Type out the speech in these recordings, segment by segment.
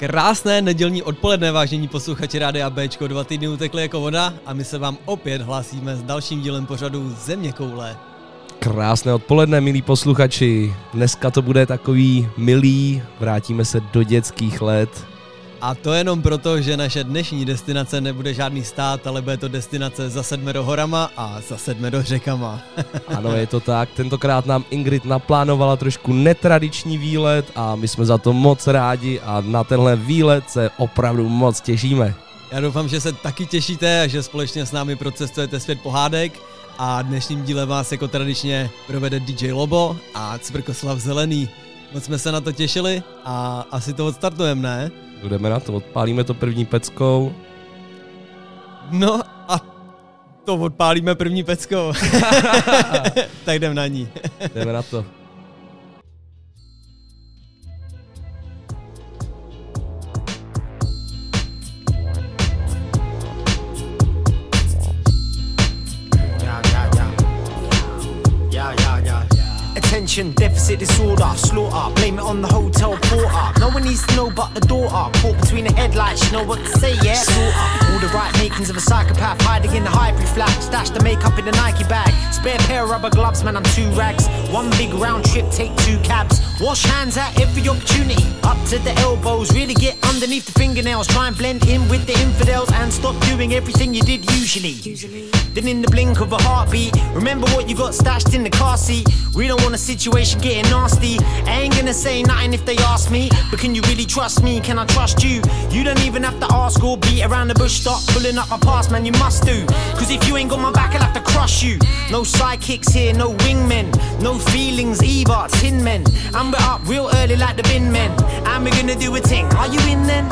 Krásné nedělní odpoledne, vážení posluchači Rádia Bčko, dva týdny utekly jako voda a my se vám opět hlásíme s dalším dílem pořadu Země koule. Krásné odpoledne, milí posluchači. Dneska to bude takový milý, vrátíme se do dětských let. A to jenom proto, že naše dnešní destinace nebude žádný stát, ale bude to destinace za sedmero horama a za sedmero řekama. ano, je to tak. Tentokrát nám Ingrid naplánovala trošku netradiční výlet a my jsme za to moc rádi a na tenhle výlet se opravdu moc těšíme. Já doufám, že se taky těšíte a že společně s námi procestujete svět pohádek a dnešním díle vás jako tradičně provede DJ Lobo a Cvrkoslav Zelený. Moc jsme se na to těšili a asi to odstartujeme, ne? Jdeme na to, odpálíme to první peckou. No a to odpálíme první peckou. tak jdem na ní. jdeme na to. Attention, deficit disorder, slaughter. Blame it on the hotel porter. No one needs to know but the daughter. Caught between the headlights, you know what to say, yeah? Slaughter. All the right makings of a psychopath, hiding in the hybrid flat. Stash the makeup in the Nike bag. Spare pair of rubber gloves, man, I'm two rags. One big round trip, take two cabs. Wash hands at every opportunity. Up to the elbows, really get underneath the fingernails. Try and blend in with the infidels and stop doing everything you did usually. usually. Then in the blink of a heartbeat, remember what you got stashed in the car seat. We don't want a situation getting nasty. I ain't gonna say nothing if they ask me, but can you really trust me? Can I trust you? You don't even have to ask or beat around the bush. Stop pulling up my past, man, you must do. Cause if you ain't got my back, I'll have to crush you. No sidekicks here, no wingmen, no feelings either. Tin men, and we're up real early like the bin men. And we're gonna do a thing. Are you in then?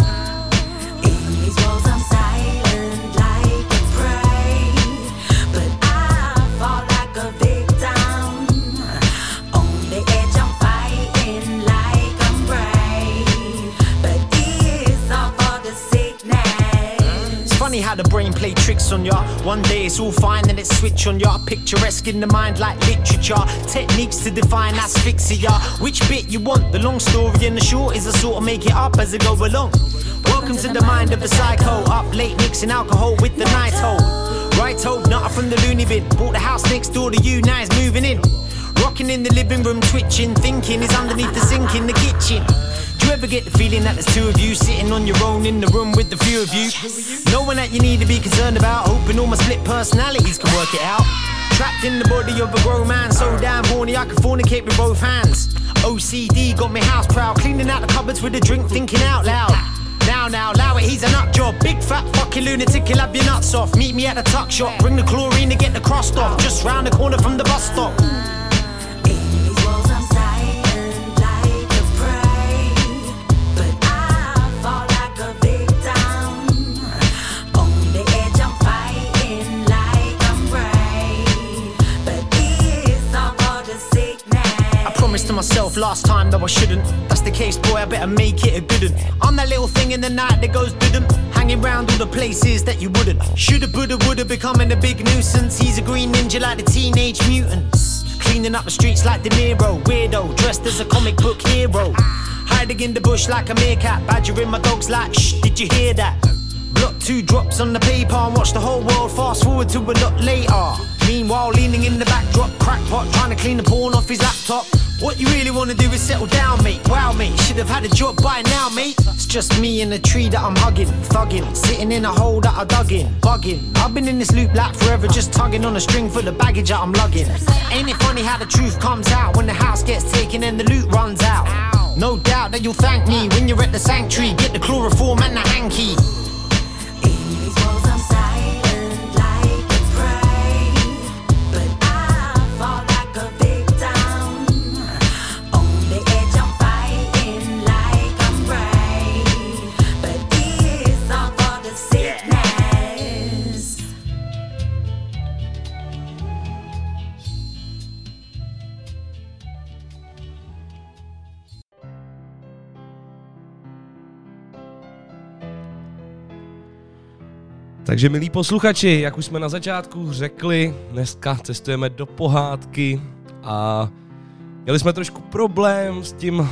Funny how the brain play tricks on ya. One day it's all fine, then it switch on ya. Picturesque in the mind like literature. Techniques to define asphyxia. Which bit you want? The long story and the short is a sort of make it up as I go along. Welcome to the mind of a psycho. Up late mixing alcohol with the night hold. Right hold, not from the loony bin. Bought the house next door to you, now it's moving in. Rocking in the living room, twitching, thinking is underneath the sink in the kitchen. Do you ever get the feeling that there's two of you sitting on your own in the room with the few of you? No one that you need to be concerned about, hoping all my split personalities can work it out. Trapped in the body of a grown man, so damn horny I can fornicate with both hands. OCD got me house proud, cleaning out the cupboards with a drink, thinking out loud. Now, now, allow it, he's a nut job. Big fat fucking lunatic, he'll have your nuts off. Meet me at the tuck shop, bring the chlorine to get the crust off. Just round the corner from the bus stop. To myself last time that I shouldn't. That's the case, boy, I better make it a good one. I'm that little thing in the night that goes didn't. Hanging round all the places that you wouldn't. Shoulda, woulda, woulda, becoming a big nuisance. He's a green ninja like the teenage mutants. Cleaning up the streets like De Niro. Weirdo, dressed as a comic book hero. Hiding in the bush like a meerkat. Badgering my dogs like, shh, did you hear that? Block two drops on the paper and watch the whole world fast forward to a lot later. Meanwhile, leaning in the backdrop, crackpot trying to clean the porn off his laptop. What you really wanna do is settle down, mate. Wow, mate, should have had a job by now, mate. It's just me in a tree that I'm hugging, thugging, sitting in a hole that I dug in, bugging. I've been in this loop like forever, just tugging on a string full of baggage that I'm lugging. Ain't it funny how the truth comes out when the house gets taken and the loot runs out? No doubt that you'll thank me when you're at the sanctuary. Get the chloroform and the hanky. Takže milí posluchači, jak už jsme na začátku řekli, dneska cestujeme do pohádky a měli jsme trošku problém s tím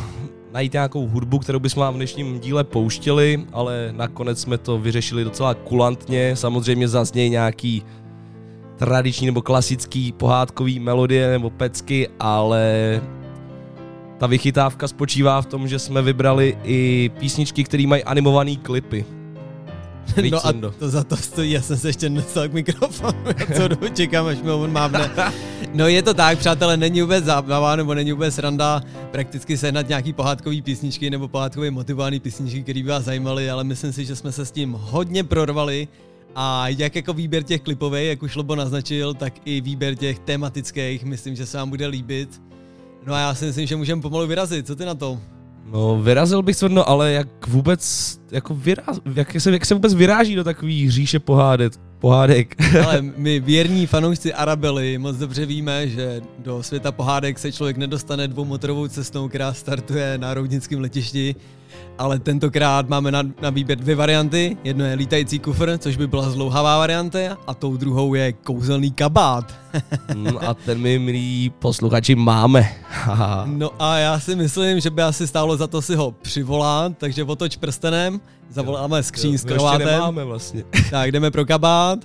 najít nějakou hudbu, kterou bychom vám v dnešním díle pouštěli, ale nakonec jsme to vyřešili docela kulantně. Samozřejmě zaznějí nějaký tradiční nebo klasický pohádkový melodie nebo pecky, ale ta vychytávka spočívá v tom, že jsme vybrali i písničky, které mají animované klipy. Víš, No a to za to stojí, já jsem se ještě nedostal k mikrofonu, já co dobu čekám, až mi on mávne. No je to tak, přátelé, není vůbec zábava, nebo není vůbec randa prakticky sehnat nějaký pohádkový písničky nebo pohádkový motivovaný písničky, které by vás zajímaly, ale myslím si, že jsme se s tím hodně prorvali a jak jako výběr těch klipových, jak už Lobo naznačil, tak i výběr těch tematických, myslím, že se vám bude líbit. No a já si myslím, že můžeme pomalu vyrazit, co ty na to? No, vyrazil bych tvrdno, ale jak vůbec, jako vyraz, jak se, jak se vůbec vyráží do takový říše pohádek, pohádek. Ale my věrní fanoušci Arabely moc dobře víme, že do světa pohádek se člověk nedostane dvoumotorovou cestou, která startuje na roudnickém letišti, ale tentokrát máme na, na výběr dvě varianty. Jedno je lítající kufr, což by byla zlouhavá varianta, a tou druhou je kouzelný kabát. Mm, a ten my, milí posluchači, máme. No a já si myslím, že by asi stálo za to si ho přivolat, takže otoč prstenem, zavoláme skříň s My ještě nemáme vlastně. Tak jdeme pro kabát.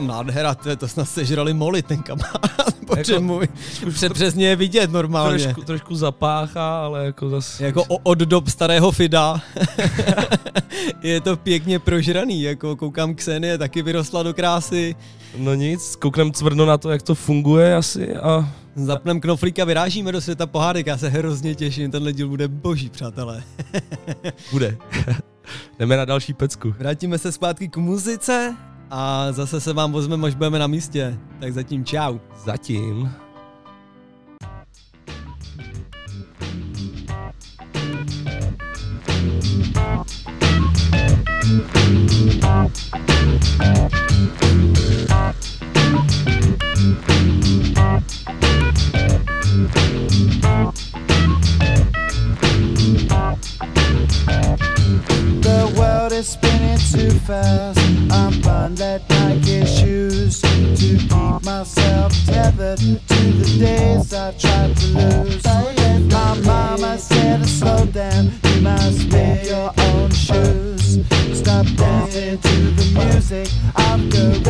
Nádhera, to, je- to snad sežrali moli ten kabát, protože Jako- můj pře- přesně je vidět normálně. Trošku, trošku zapáchá, ale jako zas... Jako o- od dob starého Fida. je to pěkně prožraný, jako koukám Ksenie taky vyrostla do krásy. No nic, kouknem cvrno na to, jak to funguje asi a Zapnem knoflíka, vyrážíme do světa pohádek, já se hrozně těším, tenhle díl bude boží, přátelé. bude. Jdeme na další pecku. Vrátíme se zpátky k muzice a zase se vám vozmeme, až budeme na místě. Tak zatím čau. Zatím. The world spinning too fast. I'm bundled Nike shoes to keep myself tethered to the days I tried to lose. My mama said to slow down. You must make your own shoes. Stop dancing to the music. I'm good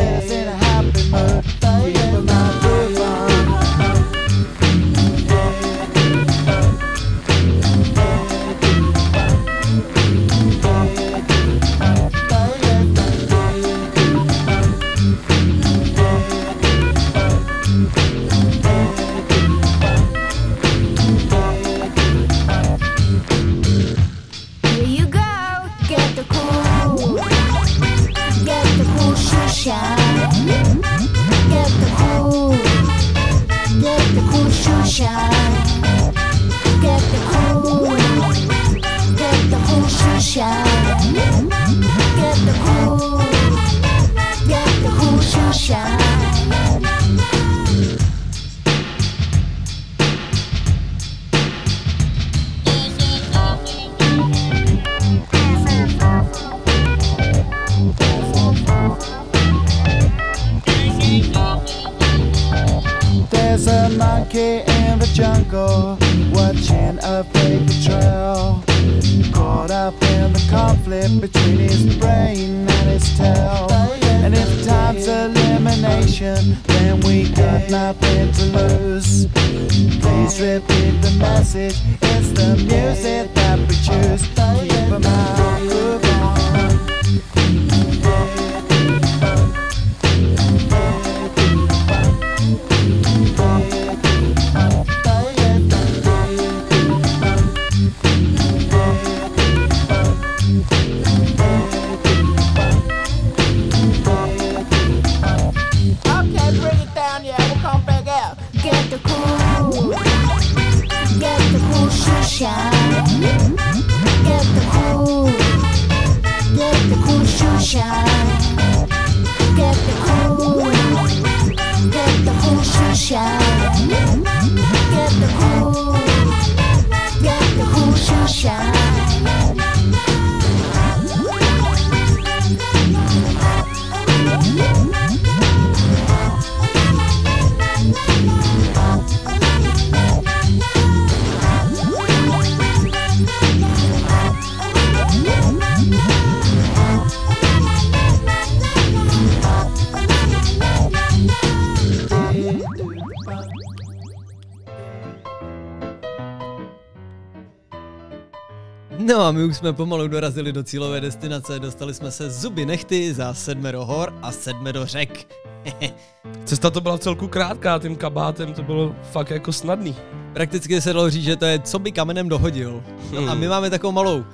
jsme pomalu dorazili do cílové destinace, dostali jsme se zuby nechty za sedmero hor a sedmero řek. Cesta to byla celku krátká, tím kabátem to bylo fakt jako snadný. Prakticky se dalo říct, že to je co by kamenem dohodil. No a Hmm. my máme takovou malou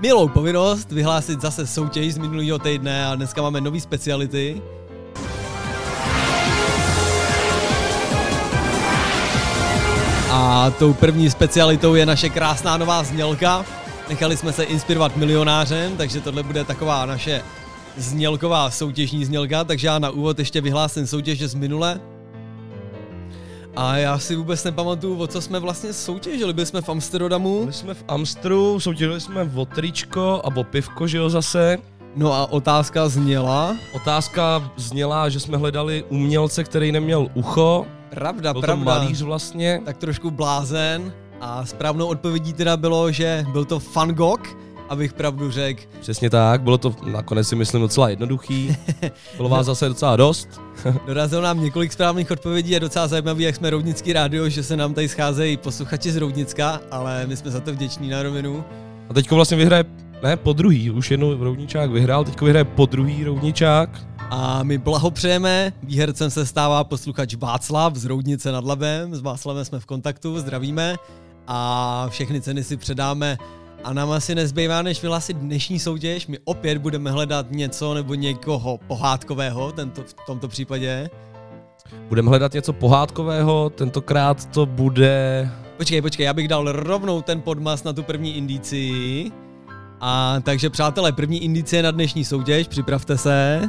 milou povinnost vyhlásit zase soutěž z minulého týdne a dneska máme nový speciality. A tou první specialitou je naše krásná nová znělka. Nechali jsme se inspirovat milionářem, takže tohle bude taková naše znělková soutěžní znělka, takže já na úvod ještě vyhlásím soutěže z minule. A já si vůbec nepamatuju, o co jsme vlastně soutěžili. Byli jsme v Amsterdamu. Byli jsme v Amstru, soutěžili jsme o tričko a o pivko, že jo zase. No a otázka zněla. Otázka zněla, že jsme hledali umělce, který neměl ucho. Pravda, Byl pravda. malíř vlastně. Tak trošku blázen. A správnou odpovědí teda bylo, že byl to Van Gogh, abych pravdu řekl. Přesně tak, bylo to nakonec si myslím docela jednoduchý. Bylo vás zase docela dost. Dorazilo nám několik správných odpovědí a docela zajímavý, jak jsme Roudnický rádio, že se nám tady scházejí posluchači z Roudnicka, ale my jsme za to vděční na rovinu. A teďko vlastně vyhraje, ne po druhý, už jednou Roudničák vyhrál, teďko vyhraje po druhý Roudničák. A my blahopřejeme, výhercem se stává posluchač Václav z Roudnice nad Labem, s Václavem jsme v kontaktu, zdravíme a všechny ceny si předáme a nám asi nezbývá, než vyhlásit dnešní soutěž. My opět budeme hledat něco nebo někoho pohádkového, tento, v tomto případě. Budeme hledat něco pohádkového, tentokrát to bude... Počkej, počkej, já bych dal rovnou ten podmas na tu první indici. A takže přátelé, první indicie na dnešní soutěž, připravte se.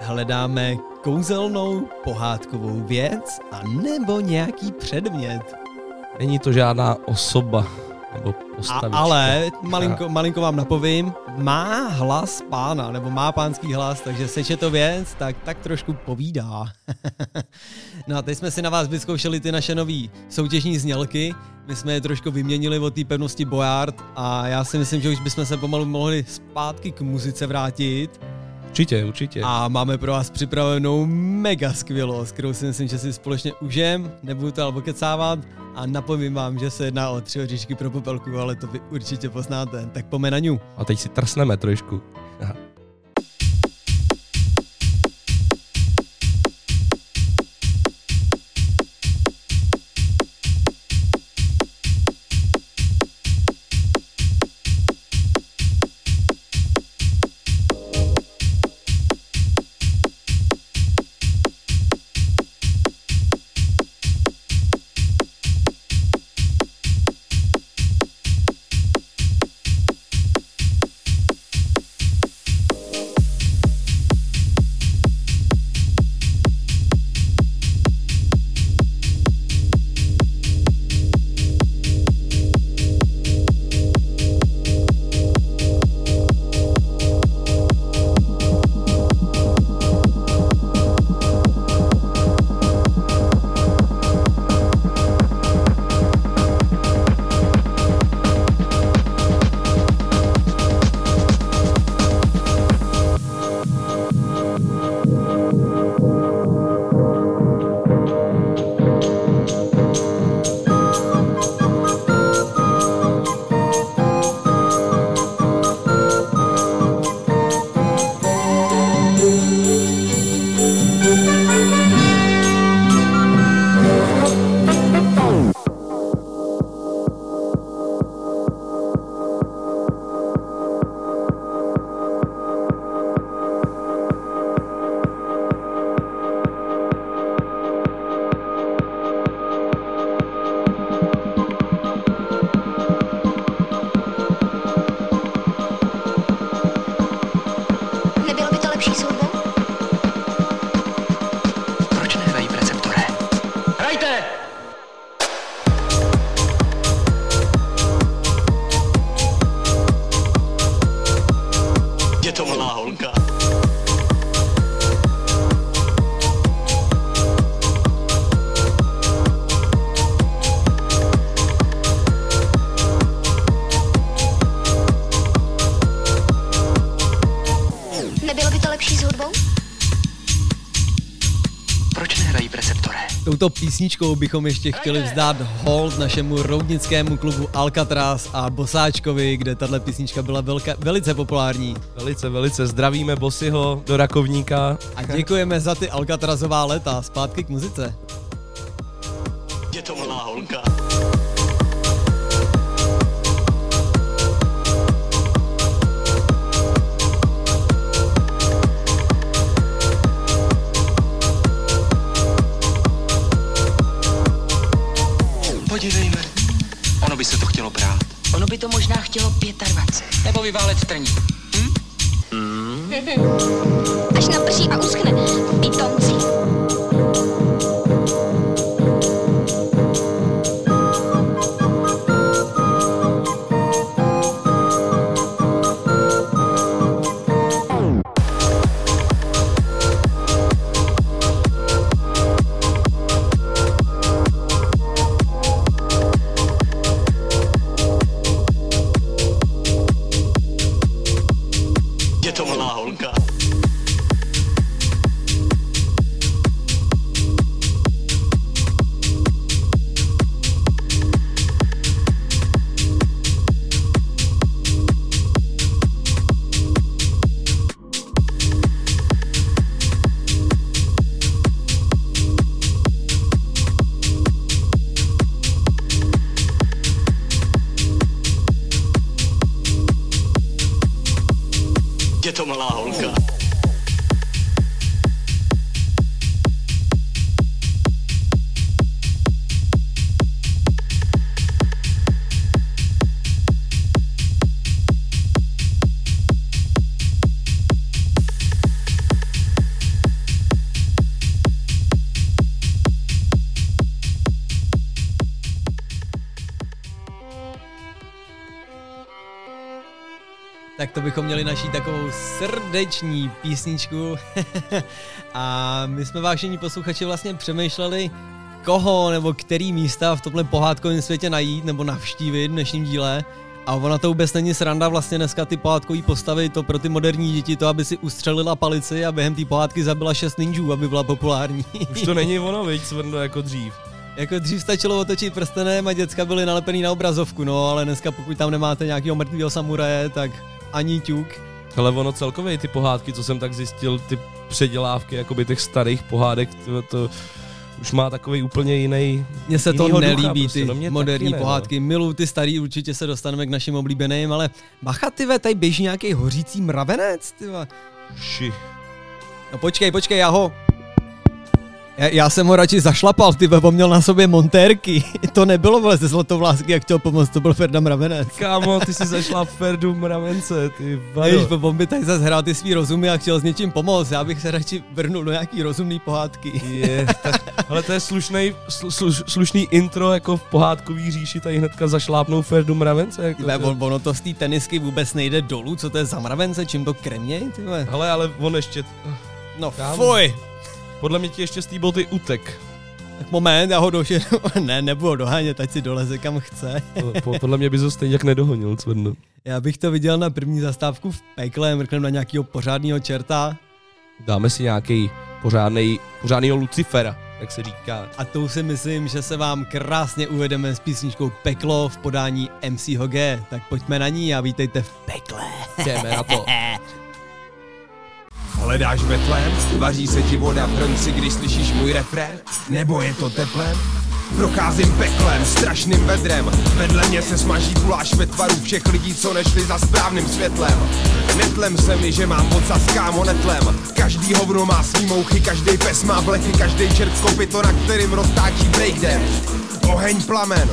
Hledáme kouzelnou pohádkovou věc a nebo nějaký předmět. Není to žádná osoba nebo A, postavička. ale malinko, malinko vám napovím, má hlas pána, nebo má pánský hlas, takže seč je to věc, tak tak trošku povídá. no a teď jsme si na vás vyzkoušeli ty naše nové soutěžní znělky, my jsme je trošku vyměnili od té pevnosti Boyard a já si myslím, že už bychom se pomalu mohli zpátky k muzice vrátit Určitě, určitě. a máme pro vás připravenou mega skvělost, kterou si myslím, že si společně užijem, nebudu to ale okecávat a napovím vám, že se jedná o tři oříšky pro popelku, ale to vy určitě poznáte. Tak ňu. A teď si trsneme trošku. Aha. Touto písničkou bychom ještě chtěli vzdát hold našemu roudnickému klubu Alcatraz a Bosáčkovi, kde tahle písnička byla velka, velice populární. Velice, velice zdravíme Bosyho do Rakovníka. A děkujeme za ty Alcatrazová leta. Zpátky k muzice. Je to malá holka. By se to chtělo brát. Ono by to možná chtělo 25. Nebo vyválet trní. Až naprší a uschne. Pitomci. Bychom měli naší takovou srdeční písničku. a my jsme vážení posluchači vlastně přemýšleli, koho nebo který místa v tomhle pohádkovém světě najít nebo navštívit v dnešním díle. A ona to vůbec není sranda vlastně dneska ty pohádkové postavy, to pro ty moderní děti, to aby si ustřelila palici a během té pohádky zabila šest ninjů, aby byla populární. Už to není ono, viď, Svrndo, jako dřív. Jako dřív stačilo otočit prstenem a děcka byly nalepený na obrazovku, no ale dneska pokud tam nemáte nějakého mrtvého samuraje, tak ani ťuk. Ale ono celkově ty pohádky, co jsem tak zjistil, ty předělávky jakoby těch starých pohádek, to, to už má takový úplně jiný. Mně se to jinýho ducha nelíbí, prostě, ty no moderní ne, no. pohádky. Miluju ty starý, určitě se dostaneme k našim oblíbeným, ale bacha, ty ve, tady běží nějaký hořící mravenec, ty. Ši. No počkej, počkej, já ho... Já, já jsem ho radši zašlapal, ty on měl na sobě montérky. to nebylo vole ze zlatovlásky, jak chtěl pomoct, to byl Ferda Mravenec. Kámo, ty si zašla Ferdu mravence, ty Víš, on by tady zase hrál ty svý rozumy a chtěl s něčím pomoct. Já bych se radši vrnul do nějaký rozumný pohádky. Je, tak, ale to je slušný, slu, slu, slušný intro jako v pohádkový říši, tady hnedka zašlápnou Ferdu mravence. Jako to- on, ono to z té tenisky vůbec nejde dolů, co to je za mravence, čím to krměj, ty. Hele, ale on ještě, No Kámo. fuj! Podle mě ti ještě stýbol ty utek. Tak moment, já ho došel. ne, nebudu dohánět, ať si doleze kam chce. Podle mě by to stejně jak nedohonil, Cvrno. Já bych to viděl na první zastávku v pekle, mrknem na nějakého pořádného čerta Dáme si nějaký pořádný, pořádnýho Lucifera, jak se říká. a tou si myslím, že se vám krásně uvedeme s písničkou Peklo v podání MC Hoge. Tak pojďme na ní a vítejte v pekle. Jdeme na to. Hledáš Betlém? Vaří se ti voda v hrnci, když slyšíš můj refrén? Nebo je to teplem? Procházím peklem, strašným vedrem. Vedle mě se smaží guláš ve tvaru všech lidí, co nešli za správným světlem. Netlem se mi, že mám ocas, kámo, netlem. Každý hovno má svý mouchy, každý pes má blechy Každý čert kopito, na kterým roztáčí breakdance. Oheň plamen,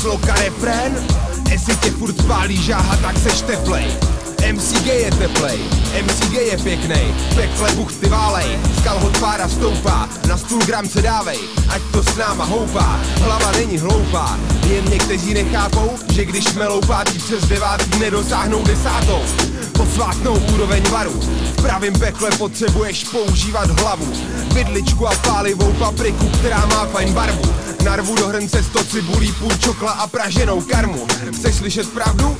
sloka refrén? Jestli tě furt pálí žáha, tak seš teplej MCG je teplej, MCG je pěknej, pekle buchty válej, z kalhot pára stoupá, na stůl gram se dávej, ať to s náma houpá, hlava není hloupá, jen někteří nechápou, že když melou pátý přes devátý nedosáhnou desátou, posvátnou úroveň varu, v pravým pekle potřebuješ používat hlavu, vidličku a pálivou papriku, která má fajn barvu, narvu do hrnce sto cibulí, půl čokla a praženou karmu, chceš slyšet pravdu?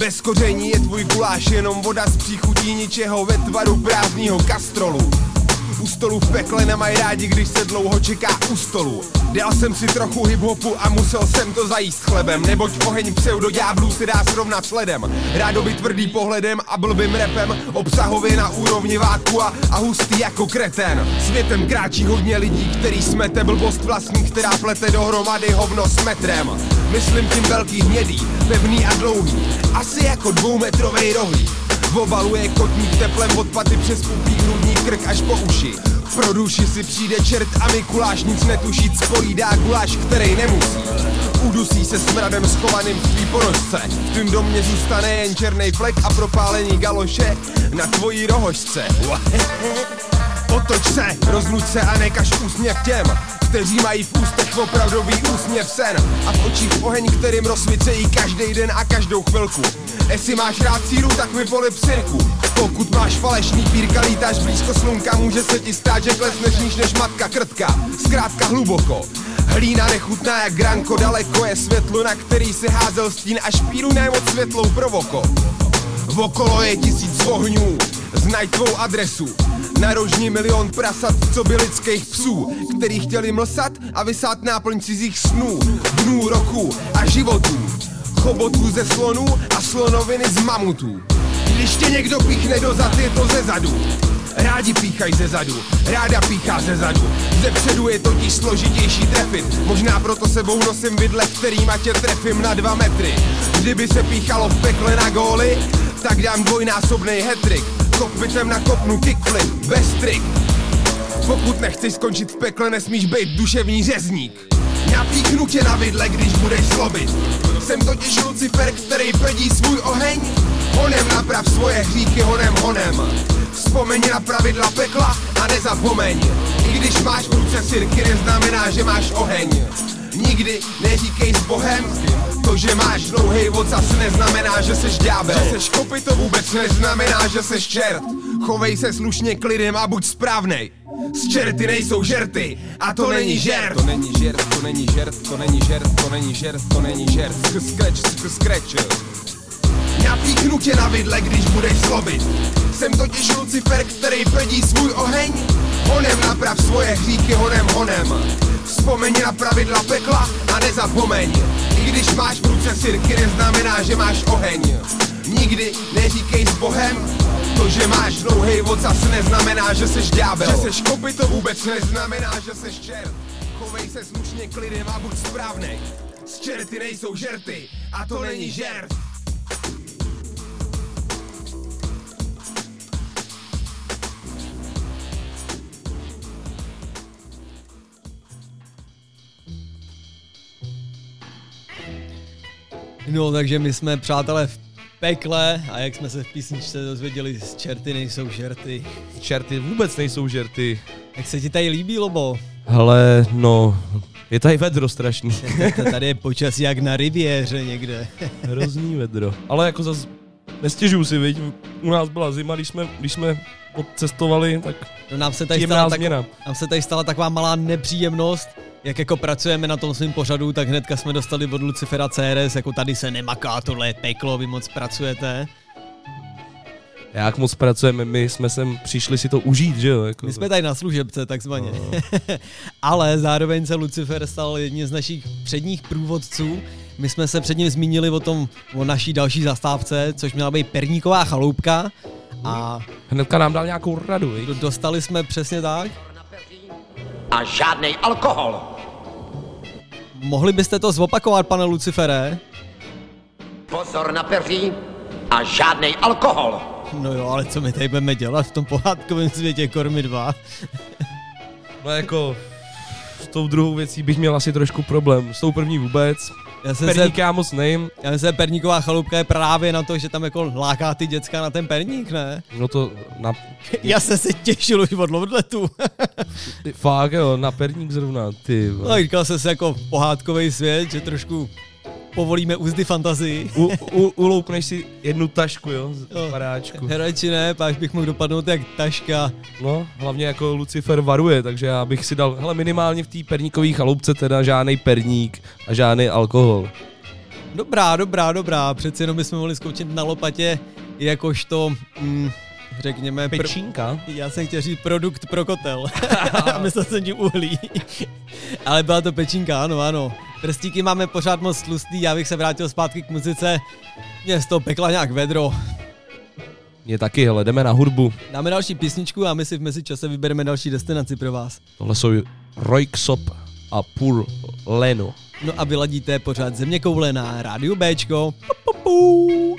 Bez koření je tvůj guláš jenom voda z příchutí ničeho ve tvaru prázdního kastrolu. U stolu v pekle nemají rádi, když se dlouho čeká u stolu. Dal jsem si trochu hiphopu a musel jsem to zajíst chlebem, neboť oheň pseudo ďáblů se dá srovnat s ledem. Rádoby tvrdý pohledem a blbým repem, obsahově na úrovni váku a, a hustý jako kreten. Světem kráčí hodně lidí, který smete blbost vlastní, která plete dohromady hovno s metrem. Myslím tím velký hnědý, pevný a dlouhý, asi jako dvoumetrovej rohlík. Obaluje kotník teplem od paty přes pupí hrudní krk až po uši. Pro duši si přijde čert a Mikuláš nic netuší, spojídá guláš, který nemusí. Udusí se smradem schovaným v tvý ponožce. V tvým domě zůstane jen černý flek a propálení galoše na tvojí rohožce. Otoč se, rozluč se a nekaž úsměv těm, kteří mají v ústech opravdový úsměv sen a v očích oheň, kterým rozsvícejí každý den a každou chvilku. Jestli máš rád síru, tak mi polip sirku. Pokud máš falešný pírka, lítáš blízko slunka, může se ti stát, že klesneš níž než matka krtka. Zkrátka hluboko. Hlína nechutná jak granko, daleko je světlo, na který si házel stín a špíru nemoc světlou provoko. Okolo je tisíc ohňů, znaj tvou adresu. Narožní milion prasat, co by lidských psů, který chtěli mlsat a vysát náplň cizích snů, dnů, roku a životů. Chobotů ze slonů a slonoviny z mamutů. Když tě někdo píchne do zad, je to ze zadu. Rádi píchají ze zadu, ráda píchá ze zadu. Ze předu je totiž složitější trefit. Možná proto sebou nosím vidle, kterýma tě trefím na dva metry. Kdyby se píchalo v pekle na góly, tak dám dvojnásobný hetrik. Kokpitem na kopnu kickflip, bez trik. Pokud nechceš skončit v pekle, nesmíš být duševní řezník. Napíchnu tě na vidle, když budeš zlobit. Jsem totiž Lucifer, který plodí svůj oheň. Honem naprav svoje hříchy, honem, honem. Vzpomeň na pravidla pekla a nezapomeň. I když máš v ruce sirky, neznamená, že máš oheň. Nikdy neříkej s Bohem, to, že máš dlouhej ocas neznamená, že seš ďábel. Že seš kopy, to vůbec neznamená, že seš čert. Chovej se slušně k lidem a buď správnej. Z čerty nejsou žerty a to, není žert. To není žert, to není žert, to není žert, to není žert, to není žert. Skr skreč, skr skreč. Napíchnu tě na vidle, když budeš zlobit. Jsem totiž Lucifer, který plodí svůj oheň. Honem naprav svoje hříchy, honem, honem. Vzpomeň na pravidla pekla a nezapomeň. I když máš v ruce sirky, neznamená, že máš oheň. Nikdy neříkej s Bohem, to, že máš dlouhej ocas, neznamená, že seš ďábel. Že seš kopy, to vůbec neznamená, že seš čert. Chovej se slušně k lidem a buď správnej. Z čerty nejsou žerty a to není žert. No, takže my jsme přátelé v pekle a jak jsme se v písničce dozvěděli, z čerty nejsou žerty. Čerty vůbec nejsou žerty. Jak se ti tady líbí, Lobo? Hele, no, je tady vedro strašný. Tady je počasí jak na riviéře někde. Hrozný vedro. Ale jako zas nestěžuju si, viď? U nás byla zima, když jsme, když jsme odcestovali, tak No, nám, se tady stala tak, nám se tady stala taková malá nepříjemnost, jak jako pracujeme na tom svém pořadu, tak hnedka jsme dostali od Lucifera CRS, jako tady se nemaká, tohle je peklo, vy moc pracujete. jak moc pracujeme, my jsme sem přišli si to užít, že jo? Jako, My jsme tady na služebce, takzvaně. Ale zároveň se Lucifer stal jedním z našich předních průvodců. My jsme se před ním zmínili o tom, o naší další zastávce, což měla být Perníková chaloupka. A Hnedka nám dal nějakou radu, viď? do- dostali jsme přesně tak. A žádnej alkohol. Mohli byste to zopakovat, pane Lucifere? Pozor na peří a žádnej alkohol. No jo, ale co my tady budeme dělat v tom pohádkovém světě Kormy 2? No jako, s tou druhou věcí bych měl asi trošku problém. S tou první vůbec. Já jsem se, Perník já moc nejím. já myslím, že Perníková chaloupka je právě na to, že tam jako láká ty děcka na ten perník, ne? No to na, Já jsem se těšil už od odletu. fakt jo, na perník zrovna, ty. No, říkal jsem si jako pohádkový svět, že trošku povolíme úzdy fantazii. U, u, uloupneš si jednu tašku, jo, z Jo. paráčku. Radši ne, pak bych mohl dopadnout jak taška. No, hlavně jako Lucifer varuje, takže já bych si dal, hele, minimálně v té perníkové chaloupce teda žádný perník a žádný alkohol. Dobrá, dobrá, dobrá, přeci jenom bychom mohli zkoušet na lopatě jakožto mm, řekněme... Pečínka? Já jsem chtěl říct produkt pro kotel. A myslel jsem tím uhlí. Ale byla to pečínka, ano, ano. Prstíky máme pořád moc tlustý, já bych se vrátil zpátky k muzice. Mě z toho pekla nějak vedro. Mě taky, hele, jdeme na hudbu. Dáme další písničku a my si v mezičase vybereme další destinaci pro vás. Tohle jsou Royksop a Pur Leno. No a vyladíte pořád země koule na rádiu Bčko. Pu, pu, pu.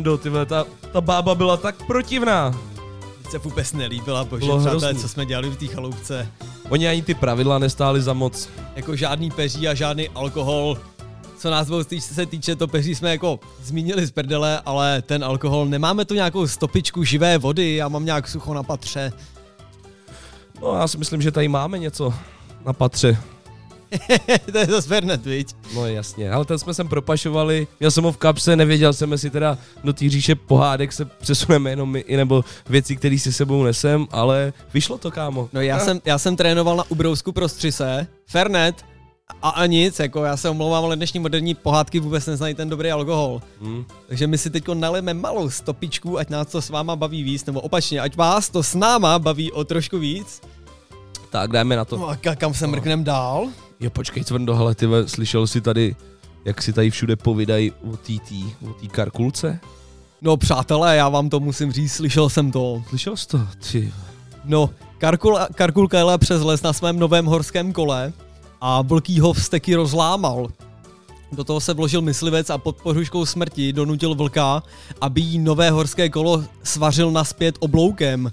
Svrndo, ty vole, ta, ta bába byla tak protivná. se vůbec nelíbila, bože, Bylo přátelé, hrozný. co jsme dělali v té chaloupce. Oni ani ty pravidla nestály za moc. Jako žádný peří a žádný alkohol. Co nás týč- se týče, to peří jsme jako zmínili z prdele, ale ten alkohol, nemáme tu nějakou stopičku živé vody, já mám nějak sucho na patře. No já si myslím, že tady máme něco na patře. to je zase Fernet, viď? No jasně, ale ten jsme sem propašovali, měl jsem ho v kapse, nevěděl jsem, jestli teda do té říše pohádek se přesuneme jenom my, i nebo věci, které si sebou nesem, ale vyšlo to, kámo. No já jsem, já jsem trénoval na Ubrousku pro střise, Fernet a, a nic, jako já se omlouvám, ale dnešní moderní pohádky vůbec neznají ten dobrý alkohol. Hmm. Takže my si teď nalejeme malou stopičku, ať nás to s váma baví víc, nebo opačně, ať vás to s náma baví o trošku víc. Tak jdeme na to. No a ka- kam se mrknem dál? Jo, počkej, Cvrndo, hele, ty slyšel jsi tady, jak si tady všude povídají o té o té karkulce? No přátelé, já vám to musím říct, slyšel jsem to. Slyšel jsi to? Ty. No, Karkula, Karkulka jela přes les na svém novém horském kole a vlký ho vzteky rozlámal. Do toho se vložil myslivec a pod poruškou smrti donutil vlka, aby jí nové horské kolo svařil naspět obloukem.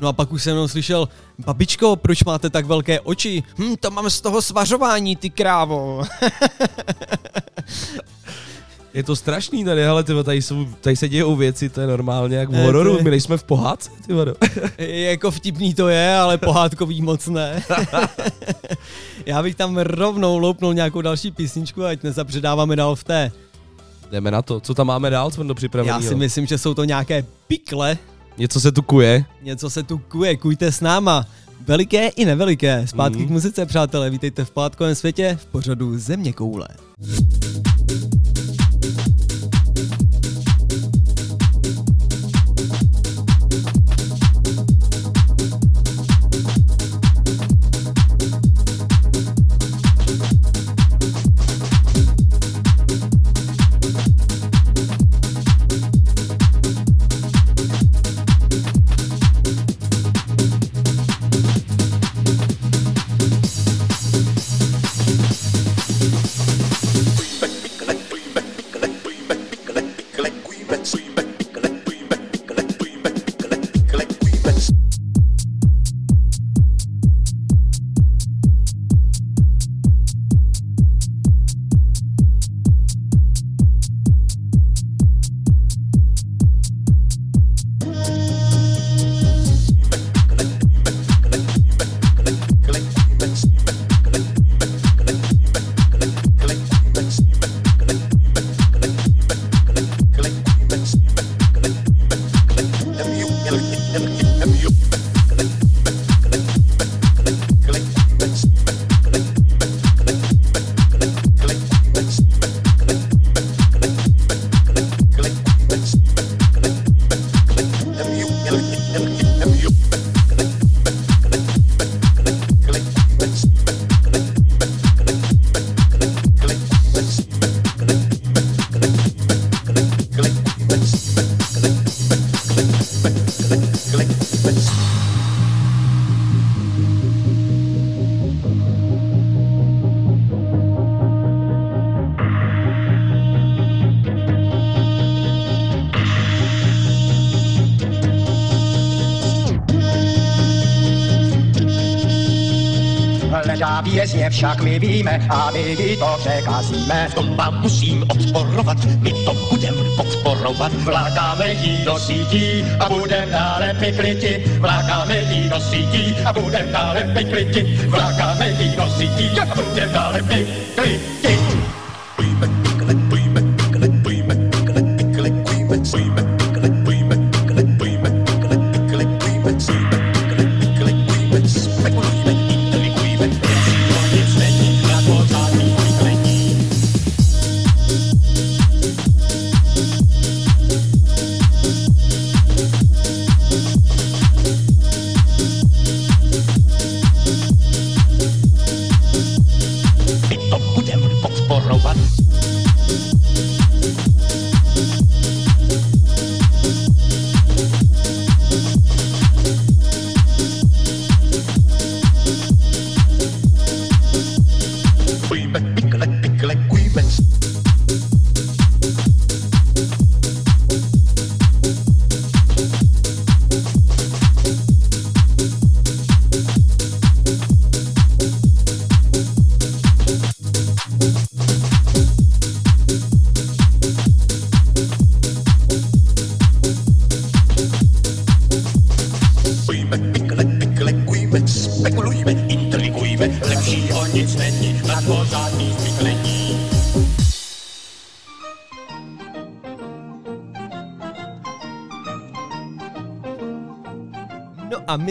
No a pak už jsem jenom slyšel, babičko, proč máte tak velké oči? Hm, to mám z toho svařování, ty krávo. Je to strašný tady, hele, tyvo, tady, jsou, tady se dějou věci, to je normálně, jak v to hororu, my nejsme v pohádce, ty vado. jako vtipný to je, ale pohádkový moc ne. Já bych tam rovnou loupnul nějakou další písničku, ať nezapředáváme dál v té. Jdeme na to, co tam máme dál, co do připraveného? Já si myslím, že jsou to nějaké pikle, Něco se tu kuje. něco se tu kuje, kujte s náma. Veliké i neveliké. Zpátky Mhm. k muzice, přátelé, vítejte v pohádkovém světě v pořadu Země koule. Víme a my to překazíme. V tom vám musím odporovat, my to budem podporovat. Vlákáme jí do sítí a budem dále pikliti. Vlákáme jí do sítí a budem dále pikliti. Vlákáme jí do sítí a budem dále pikliti.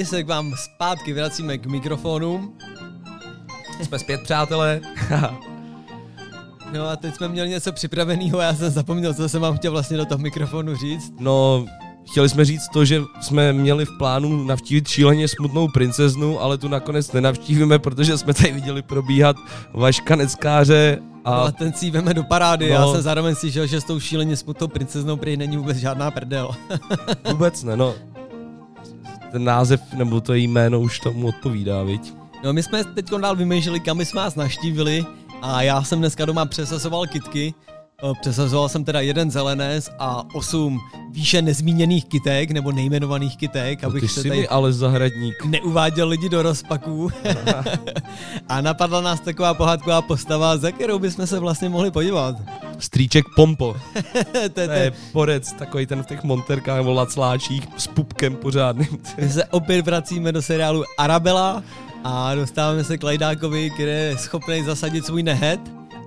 My se k vám zpátky vracíme k mikrofonu. Jsme zpět, přátelé. No a teď jsme měli něco připraveného a já jsem zapomněl, co jsem vám chtěl vlastně do toho mikrofonu říct. No, chtěli jsme říct to, že jsme měli v plánu navštívit šíleně smutnou princeznu, ale tu nakonec nenavštívíme, protože jsme tady viděli probíhat Vaška Neckáře a... A ten si veme do parády, No. já jsem zároveň slyšel, že s tou šíleně smutnou princeznou prý není vůbec žádná prdel. Vůbec ne, no. Ten název nebo to jméno už tomu odpovídá, viď? No my jsme teď dál vymýšleli, kam jsme vás naštívili a já jsem dneska doma přesazoval kitky. Eh, Přesazoval jsem teda jeden zelenec a osm výše nezmíněných kytek, nebo nejmenovaných kytek, No, abych ty se tady ale zahradník. neuváděl lidi do rozpaků. a napadla nás taková pohádková postava, za kterou bychom se vlastně mohli podívat. Strýček Pompo. to, je- To je porec, takový ten v těch monterkách nebo lacláčích s pupkem pořádným. My se opět vracíme do seriálu Arabela a dostáváme se k Lajdákovi, který je schopný zasadit svůj nehet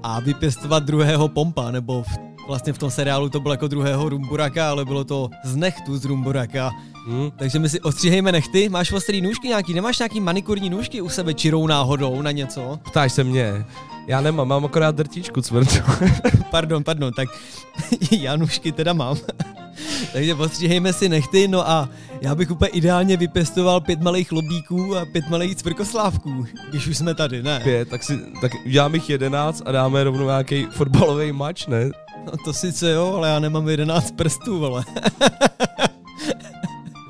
a vypěstovat druhého pompa, nebo v, vlastně v tom seriálu to bylo jako druhého rumburaka, ale bylo to z nechtu z rumburaka. Hmm. Takže my si ostříhejme nechty. Máš ostrý nůžky nějaký? Nemáš nějaký manikurní nůžky u sebe čirou náhodou na něco? Ptáš se mě. Já nemám, mám akorát drtičku cvrtou. pardon, pardon, tak já nůžky teda mám. Takže postříhejme si nechty, no a já bych úplně ideálně vypěstoval pět malých lobíků a pět malých cvrkoslávků, když už jsme tady, ne? Pět, tak, si, tak uděláme jich jedenáct a dáme rovnou nějaký fotbalový mač, ne? No to sice jo, ale já nemám 11 prstů, vole.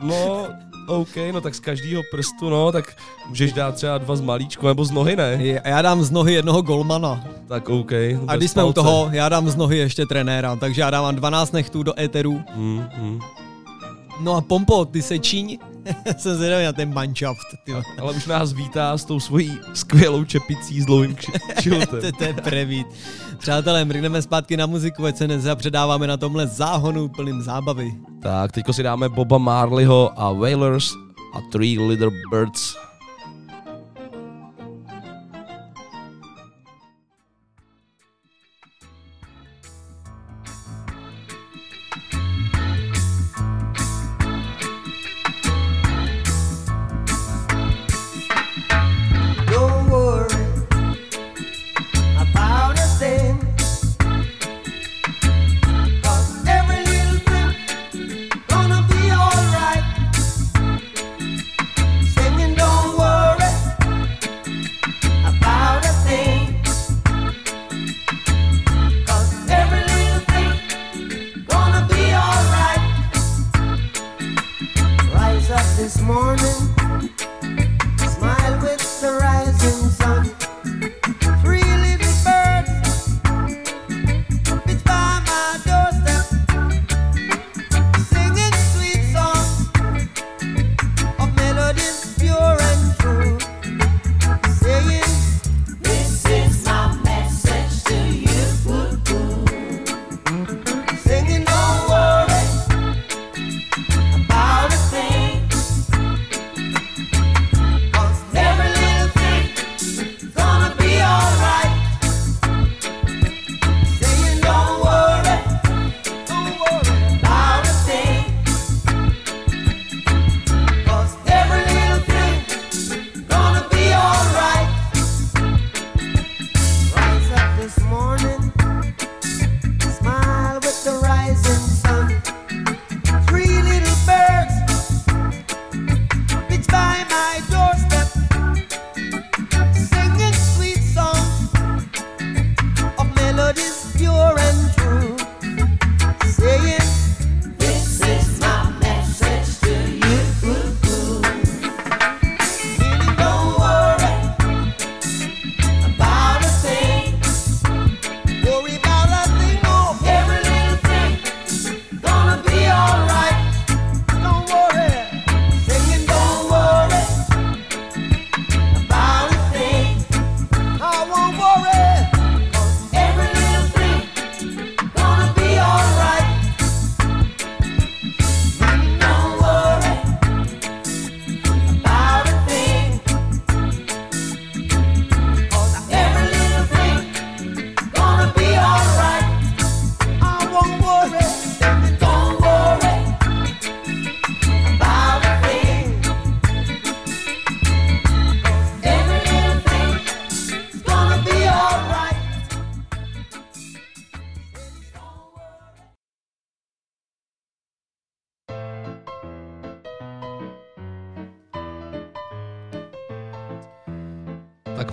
No, OK, no tak z každého prstu, no, tak můžeš dát třeba dva z malíčku, nebo z nohy, ne? A já dám z nohy jednoho golmana. Tak OK. A když jsme u toho, já dám z nohy ještě trenéra, takže já dávám 12 nechtů do éteru. Hmm, hmm. No a Pompo, ty se číň. Jsem zvědavý na ten manšaft. Ale už nás vítá s tou svojí skvělou čepicí s dlouhým kšiltem. to, to je prevít. Přátelé, mrkneme zpátky na muziku, ať se nezapředáváme na tomhle záhonu plným zábavy. Tak, teďko si dáme Boba Marleyho a Wailers a Three Little Birds.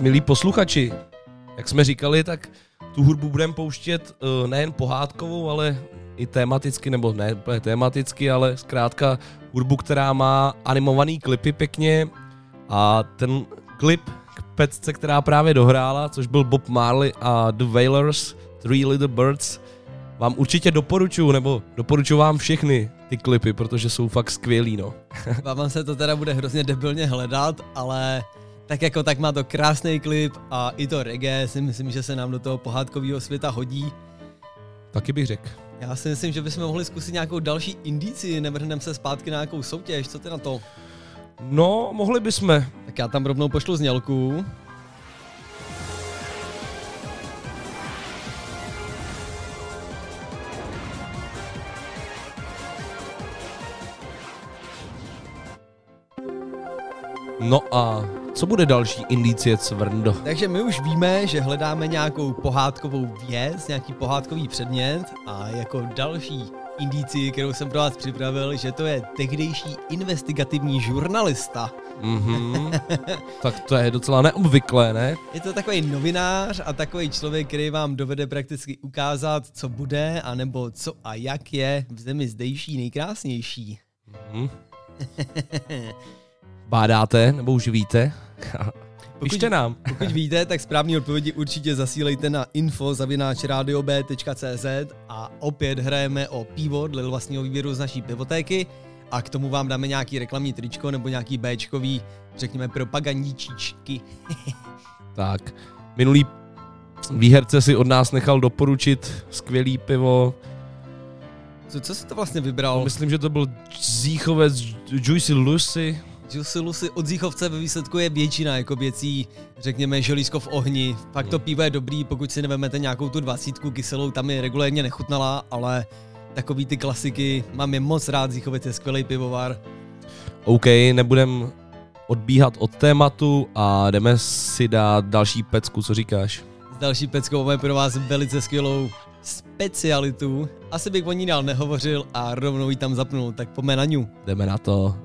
Milí posluchači, jak jsme říkali, tak tu hudbu budeme pouštět uh, nejen pohádkovou, ale i tematicky, nebo ne úplně tematicky, ale zkrátka hudbu, která má animovaný klipy pěkně a ten klip k pecce, která právě dohrála, což byl Bob Marley a The Wailers, Three Little Birds, vám určitě doporučuju, nebo doporučuji vám všechny ty klipy, protože jsou fakt skvělý, no. Vám se to teda bude hrozně debilně hledat, ale tak jako tak má to krásný klip a i to reggae si myslím, že se nám do toho pohádkového světa hodí. Taky bych řekl. Já si myslím, že bychom mohli zkusit nějakou další indici, nevrhneme se zpátky na nějakou soutěž, co ty na to? No, mohli bychom. Tak já tam rovnou pošlu znělku. No a co bude další indicie Cvrndo? Takže my už víme, že hledáme nějakou pohádkovou věc, nějaký pohádkový předmět a jako další indici, kterou jsem pro vás připravil, že to je tehdejší investigativní žurnalista. Mhm. tak to je docela neobvyklé, ne? Je to takový novinář a takový člověk, který vám dovede prakticky ukázat, co bude, anebo co a jak je v zemi zdejší nejkrásnější. Mhm. Bádáte, nebo už víte? Pište nám. Pokud víte, tak správný odpovědi určitě zasílejte na info.radiob.cz a opět hrajeme o pivo dle vlastního výběru z naší pivotéky a k tomu vám dáme nějaký reklamní tričko nebo nějaký Bčkový, řekněme, propagandíčíčky. Tak, minulý výherce si od nás nechal doporučit skvělý pivo. Co, co jsi to vlastně vybral? Myslím, že to byl Zíchovec Juicy Lucy. Juicy Lucy od Zíchovce ve výsledku je většina jako věcí, řekněme, želízko v ohni. Fakt to pivo je dobrý, pokud si nevemete nějakou tu dvacítku kyselou, tam je regulérně nechutnala, ale takový ty klasiky, mám je moc rád, Zíchovec je skvělý pivovar. OK, nebudem odbíhat od tématu a jdeme si dát další pecku, co říkáš? S další peckou máme pro vás velice skvělou specialitu. Asi bych o ní dál nehovořil a rovnou ji tam zapnul, tak pojďme na ňu. Jdeme na to.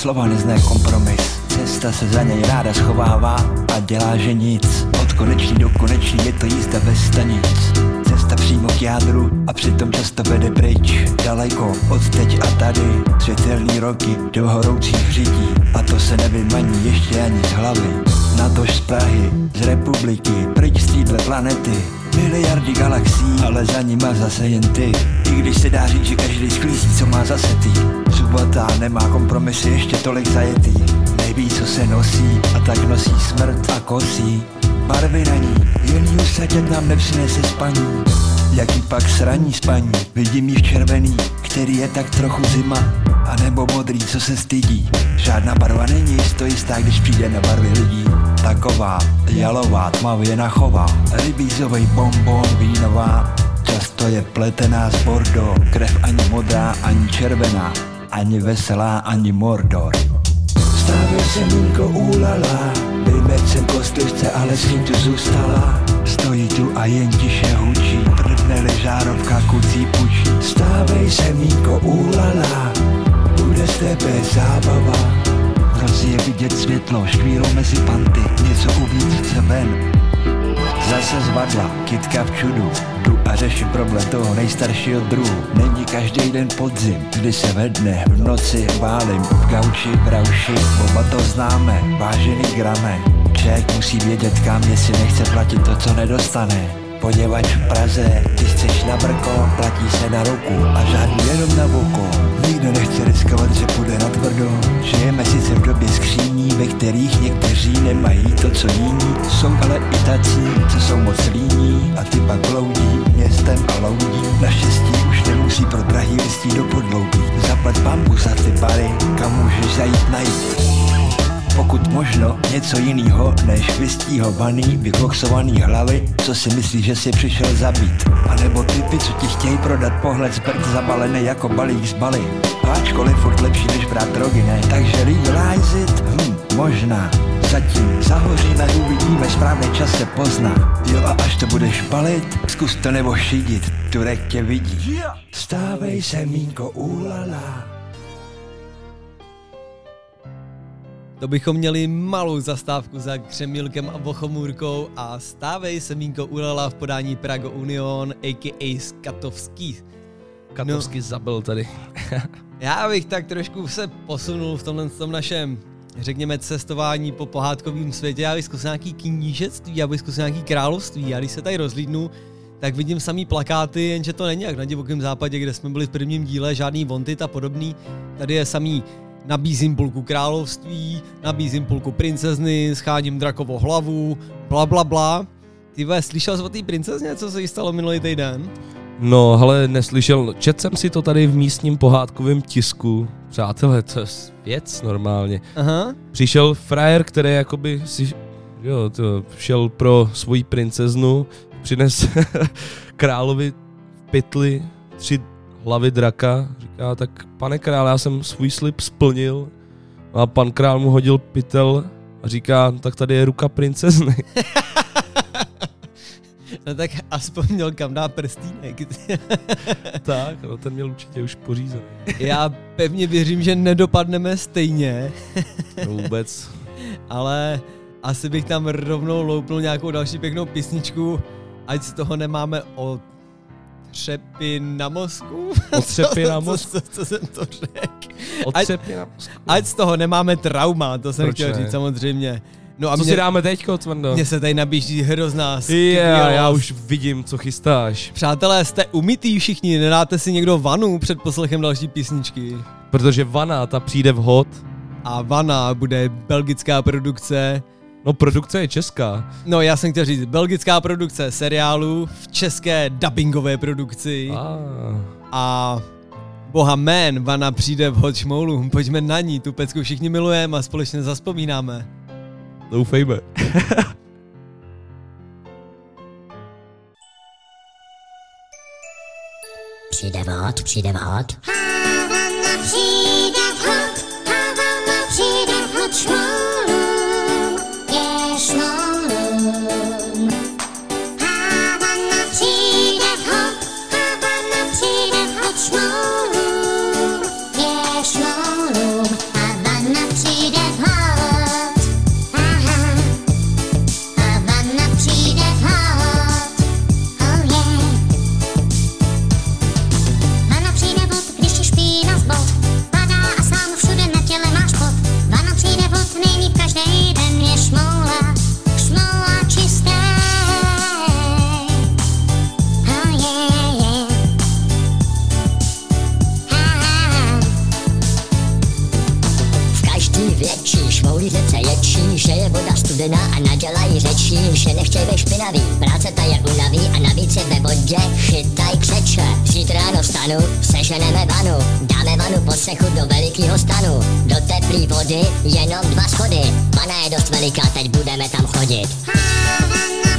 Slova nezná kompromis. Cesta se za něj ráda schovává a dělá, že nic. Od koneční do koneční je to jízda bez stanic. Cesta přímo k jádru a přitom často vede pryč. Daleko od teď a tady, světelný roky do horoucích řídí. A to se nevymaní ještě ani z hlavy. Natož z Prahy, z republiky, pryč z planety. Miliardy galaxií, ale za nima zase jen ty. I když se dá říct, že každý sklízí, co má zase ty. Subota nemá kompromisy ještě tolik zajetý. Neví, co se nosí a tak nosí smrt a kosí. Barvy na ní, jen ji usadit nám nepřinese spaní. Jaký pak sraní spaní, vidím jí v červený, který je tak trochu zima. A nebo modrý, co se stydí. Žádná barva není jisto jistá, když přijde na barvy lidí. Taková jalová, tmavě nachová, rybízový bonbon vínová. Často je pletená z bordo, krev ani modrá, ani červená, ani veselá, ani mordor. Stávej semínko úlala, vymecem kostlivce, ale s tím tu zůstala. Stojí tu a jen tiše hučí, prdne žárovka kucí pučí. Stávej semínko úlala, bude z tebe zábava. Noci je vidět světlo, škvíro mezi panty, něco uvnitř chce ven. Zase zvadla, kytka v čudu, jdu a řeším problém toho nejstaršího druhu. Není každý den podzim, kdy se ve dne, v noci válím, v gauči, v rauši, oba to známe, vážený grame. Člověk musí vědět kam, jestli nechce platit to, co nedostane. Poněvadž v Praze, ty chceš na brko, platí se na ruku a žádný jenom na oko. Nikdo nechce riskovat, že půjde na tvrdo. Žijeme sice v době skříní, ve kterých někteří nemají to, co jiní. Jsou ale i tací, co jsou moc líní a ty pak bloudí městem a loudí. Naštěstí už nemusí pro drahý listí do podloubí. Zaplať pambu za ty bary, kam můžeš zajít najít. Pokud možno něco jinýho než vystihovaný, vykoksovaný hlavy, co si myslíš, že si přišel zabít. A nebo typy, co ti chtějí prodat pohled zbrd zabalený jako balík z baly. Ačkoliv furt lepší než brát drogy, ne? Takže legalize it? Hm, možná. Zatím zahoříme, uvidíme, správný čas se pozná. Jo a až to budeš balit, zkus to nebo šidit, Turek tě vidí. Stávej semínko úlala. To bychom měli malou zastávku za Křemílkem a Bochomůrkou a stávej semínko ulala v podání Prago Union, a.k.a. Skatovský. Katovský no. zabil tady. Já bych tak trošku se posunul v tomhle tom našem, řekněme, cestování po pohádkovém světě. Já bych zkusil nějaký knížectví, já bych zkusil nějaký království. Já když se tady rozlídnu, tak vidím samý plakáty, jenže to není jak na divokém západě, kde jsme byli v prvním díle, žádný vontit a podobný. Tady je samý nabízím půlku království, nabízím půlku princezny, scháním drakovou hlavu, bla bla bla. Ty ve, slyšel jsi o té princezně, co se jí stalo minulý týden? No, ale neslyšel, čet jsem si to tady v místním pohádkovém tisku. Přátelé, to je věc normálně. Aha. Přišel frajer, který jakoby si, jo, to šel pro svoji princeznu, přines královi v pytli tři hlavy draka, říká, tak pane král, já jsem svůj slib splnil. A pan král mu hodil pytel a říká, tak tady je ruka princezny. No tak aspoň měl kam dát prstínek. tak, no ten měl určitě už pořízený. Já pevně věřím, že nedopadneme stejně. no vůbec. Ale asi bych tam rovnou loupnul nějakou další pěknou písničku, ať z toho nemáme o třepy na mozku. Otřepy na mozku. co, co, co jsem to řekl? Otřepy na mozku. Ať z toho nemáme trauma, to jsem Proč chtěl ne? říct samozřejmě. No a Co mě, si dáme teďko, Cvrndo? Mně se tady nabíží hrozná Yeah, já už vidím, co chystáš. Přátelé, jste umytý všichni, nedáte si někdo vanu před poslechem další písničky. Protože Vana, ta přijde vhod. A Vana bude belgická produkce. No produkce je česká. No já jsem chtěl říct, belgická produkce seriálu v české dubbingové produkci. A. A Boha man, Vana přijde v hot šmoulu, pojďme na ní, tu pecku všichni milujeme a společně zaspomínáme. Doufejme. přijde vhod, přijde vhod. Havana studená a nadělají řečí, že nechtěj být špinavý, práce ta je unaví a navíc je ve vodě, chytaj křeče. Zítra ráno vstanu, seženeme vanu, dáme vanu po cechu do velikého stanu, do teplý vody jenom dva schody, vana je dost veliká, teď budeme tam chodit. Havana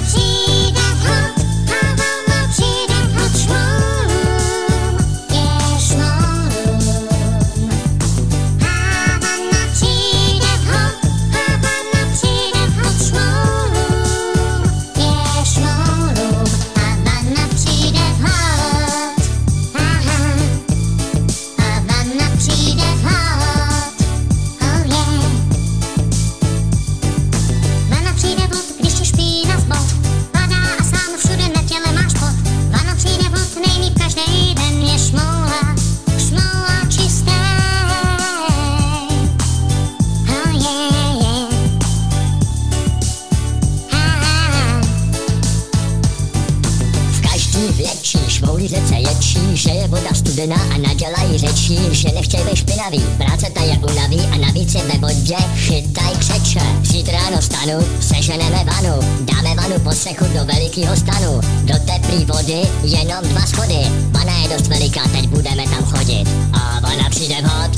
studená a nadělají řečí, že nechtěj být špinavý, práce ta je unaví a navíc je ve vodě, chytaj křeče. Zítra ráno vstanu, seženeme vanu, dáme vanu po cechu do velikého stanu, do teplý vody jenom dva schody, vana je dost veliká, teď budeme tam chodit. A vana přijde vhod,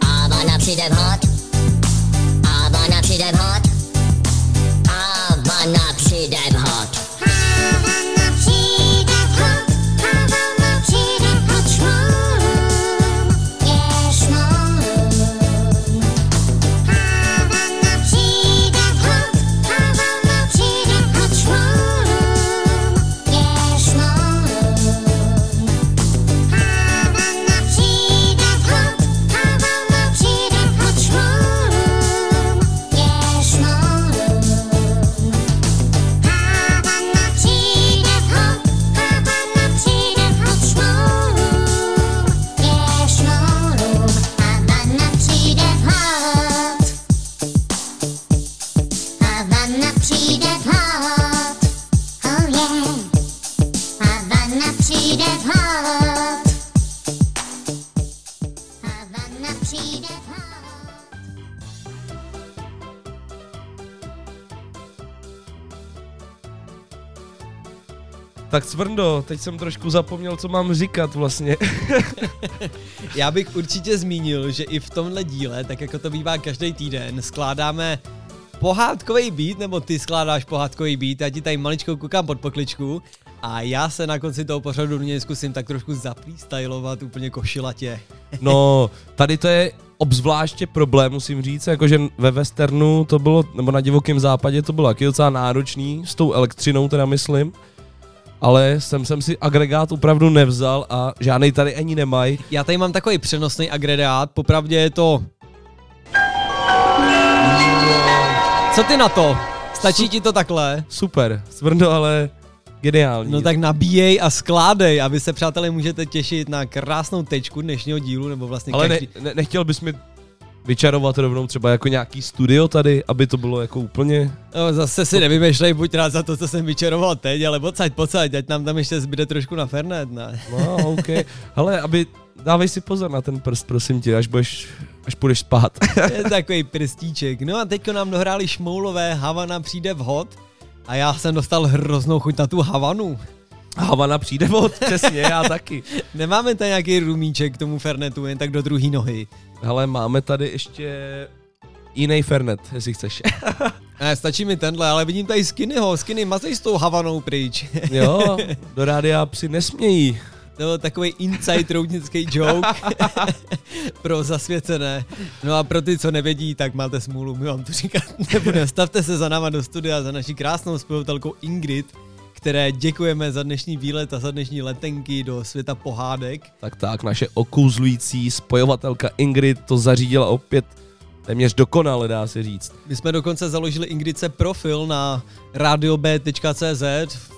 a vana přijde vhod, Cvrndo, teď jsem trošku zapomněl, co mám říkat vlastně. Já bych určitě zmínil, že i v tomhle díle, tak jako to bývá každý týden, skládáme pohádkový beat, nebo ty skládáš pohádkový beat, já ti tady maličko koukám pod pokličku a já se na konci toho pořadu do něj zkusím tak trošku zaplýstylovat úplně košilatě. No, tady to je obzvláště problém, musím říct, jakože ve westernu to bylo, nebo na divokém západě to bylo taky docela náročný, s tou elektřinou teda myslím, ale jsem, jsem si agregát opravdu nevzal a žádný tady ani nemají. Já tady mám takový přenosný agregát, popravdě je to... Co ty na to? Stačí ti to takhle? Super, Cvrndo, ale geniální. No tak nabíjej a skládej a vy se přátelé můžete těšit na krásnou tečku dnešního dílu, nebo vlastně ale každý... ne, ne, nechtěl bys mi vyčarovat rovnou třeba jako nějaký studio tady, aby to bylo jako úplně... No, zase si nevymýšlej, buď rád za to, co jsem vyčaroval teď, ale pocať, pocať, ať nám tam ještě zbyde trošku na Fernet, ne? No, OK. Ale aby, dávej si pozor na ten prst, prosím tě, až budeš, až půjdeš spát. je takový prstíček. No a teďko nám dohráli šmoulové, Havana přijde vhod a já jsem dostal hroznou chuť na tu Havanu. Havana přijde vhod, přesně, já taky. Nemáme tady nějaký rumíček k tomu Fernetu, jen tak do druhé nohy. Hele, máme tady ještě jiný Fernet, jestli chceš. ne, stačí mi tenhle, ale vidím tady Skinnyho. Skinny, mazej s tou Havanou pryč. jo, do rádia psi nesmějí. To byl takový inside roudnický joke pro zasvěcené. No a pro ty, co nevědí, tak máte smůlu, my vám to říkat nebudeme. Stavte se za náma do studia, za naší krásnou zpěvatelkou Ingrid, které děkujeme za dnešní výlet a za dnešní letenky do světa pohádek. Tak tak, naše okouzlující spojovatelka Ingrid to zařídila opět téměř dokonale, dá se říct. My jsme dokonce založili Ingridce profil na radiob.cz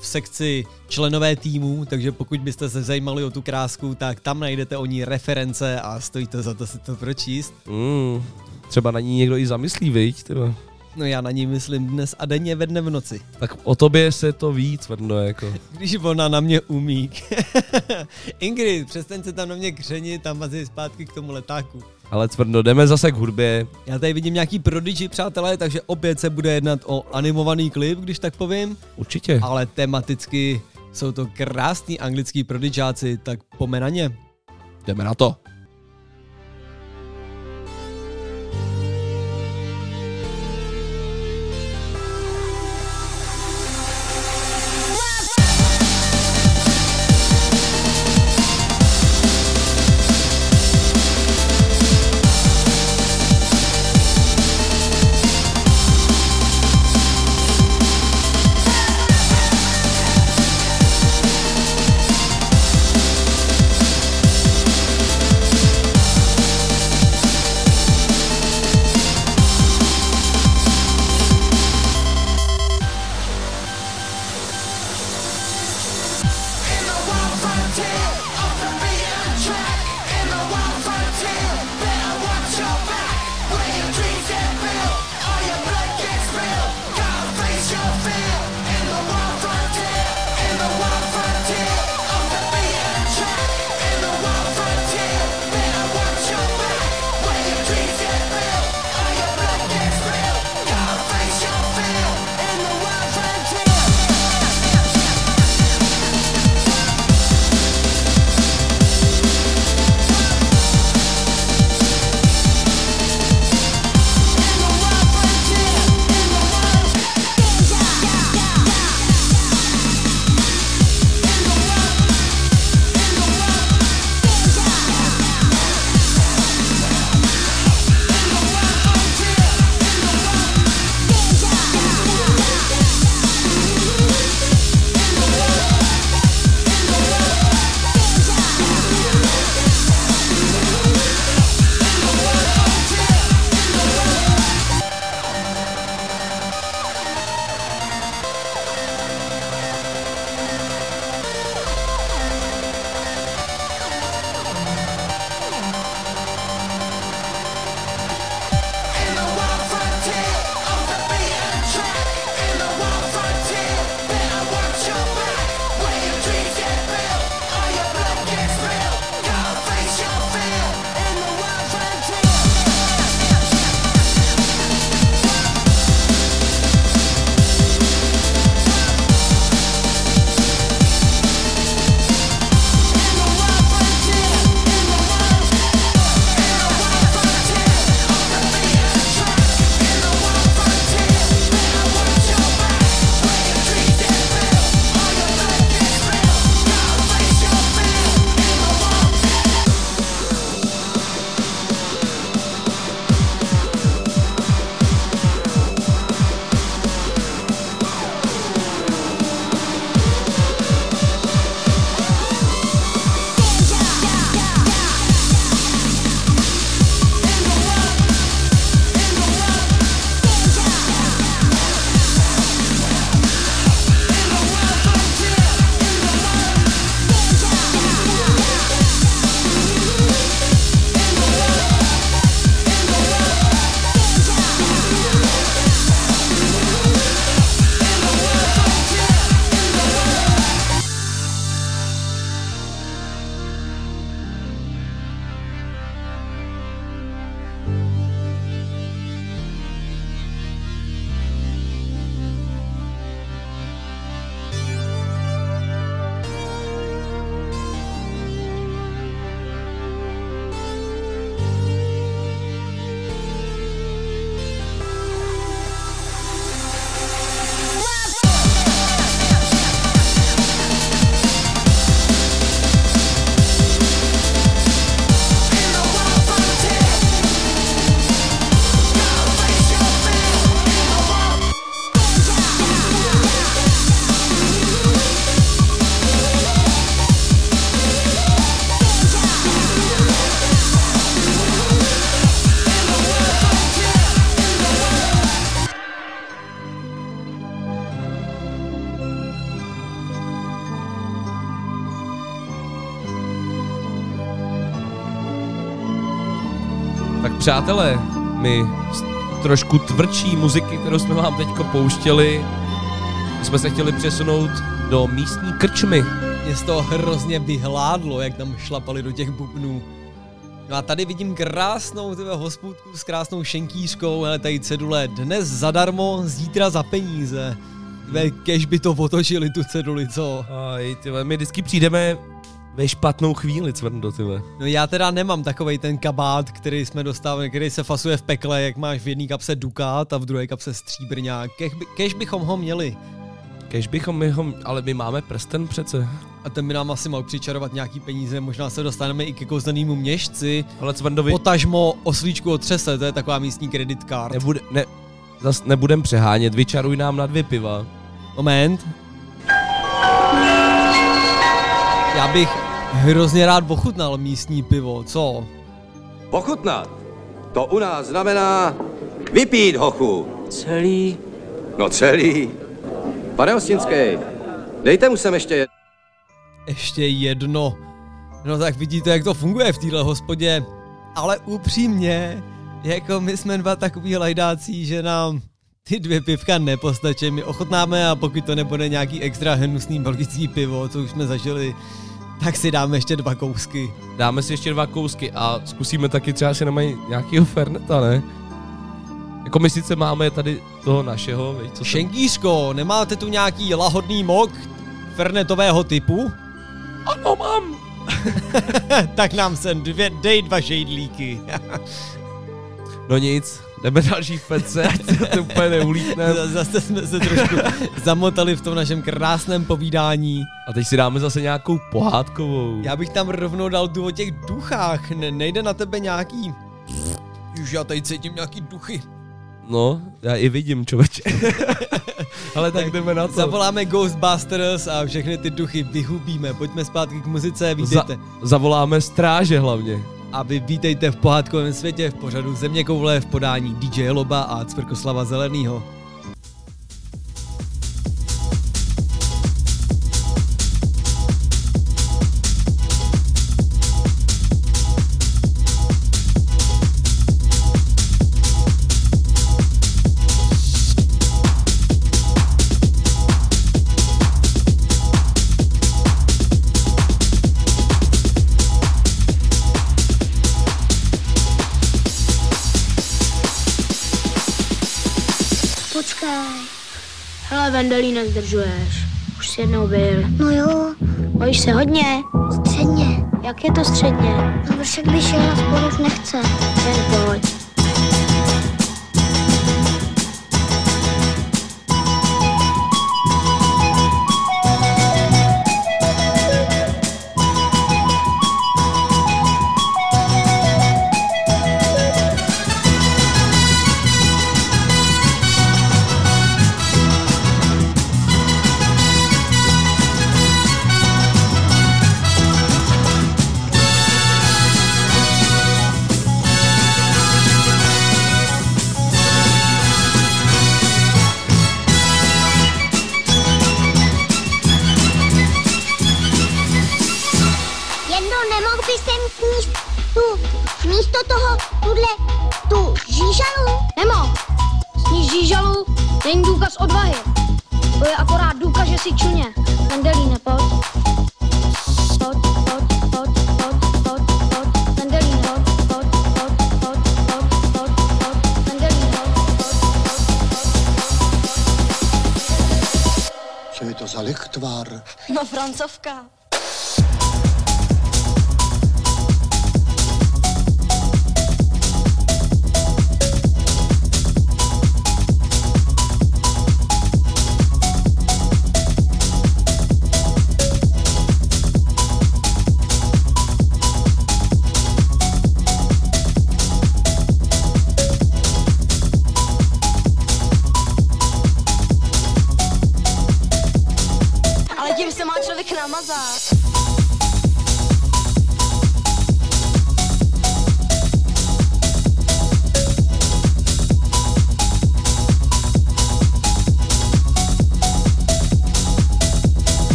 v sekci členové týmu, takže pokud byste se zajímali o tu krásku, tak tam najdete o ní reference a stojí to za to si to pročíst. Mm, třeba na ní někdo i zamyslí, viď? Tyba. No já na ní myslím dnes a denně ve dne v noci. Tak o tobě se to ví, tvrdo, jako. Když ona na mě umí. Ingrid, přestaň se tam na mě křenit a mazej zpátky k tomu letáku. Ale tvrdo, jdeme zase k hudbě. Já tady vidím nějaký prodigy, přátelé, takže opět se bude jednat o animovaný klip, když tak povím. Určitě. Ale tematicky jsou to krásní anglický prodigáci, tak pome na ně. Jdeme na to. Přátelé, my z trošku tvrdší muziky, kterou jsme vám teďko pouštěli, jsme se chtěli přesunout do místní krčmy. Mě z toho hrozně vyhládlo, jak tam šlapali do těch bubnů. No a tady vidím krásnou tyhle hospůdku s krásnou šenkýřkou, ale tady cedule dnes zadarmo, zítra za peníze. Tyhle, kež by to otočili tu ceduli, co? Aj, tyhle, my vždycky přijdeme ve špatnou chvíli, cvrndo, tyhle. No já teda nemám takovej ten kabát, který jsme dostávali, který se fasuje v pekle, jak máš v jedné kapse dukát a v druhé kapse stříbrňák. Kež, by, kež bychom ho měli. Kež bychom my ho, ale my máme prsten přece. A ten by nám asi mohl přičarovat nějaký peníze, možná se dostaneme i ke kouzelnému měšci. Ale Cvrndovi... Potažmo oslíčku otřese, to je taková místní credit card. Nebude, ne, zas nebudem přehánět, vyčaruj nám na dvě piva. Moment. Já bych hrozně rád ochutnal místní pivo, co? Pochutnat. To u nás znamená vypít, hochu. Celý? No celý. Pane Ostinský, dejte mu sem ještě jedno. Ještě jedno. No tak vidíte, jak to funguje v téhle hospodě. Ale upřímně, jako my jsme dva takový lajdáci, že nám ty dvě pivka nepostačí. My ochotnáme a pokud to nebude nějaký extra hnusný belgický pivo, co už jsme zažili, tak si dáme ještě dva kousky. Dáme si ještě dva kousky a zkusíme taky třeba si nemají nějakýho ferneta, ne? Jako my sice máme tady toho našeho, víš, co jsem... Šenkýřko, nemáte tu nějaký lahodný mok fernetového typu? Ano, mám. tak nám sem dvě, dej dva žejdlíky. No nic, jdeme další v pece, ať se to úplně neulítne. Zase jsme se trošku zamotali v tom našem krásném povídání. A teď si dáme zase nějakou pohádkovou. Já bych tam rovnou dal tu o těch duchách. Ne, nejde na tebe nějaký... Už já tady cítím nějaký duchy. No, já i vidím, člověče. Ale tak, jdeme na to. Zavoláme Ghostbusters a všechny ty duchy vyhubíme. Pojďme zpátky k muzice, vítejte. Za, zavoláme stráže hlavně. A vy vítejte v pohádkovém světě v pořadu Země koule v podání DJ Loba a Cvrkoslava Zelenýho. Hele, Vendelí, zdržuješ. Už jsi jednou byl. No jo, Bojíš se hodně? středně. Jak je to středně? No však by šel už nechce. Jen pojď.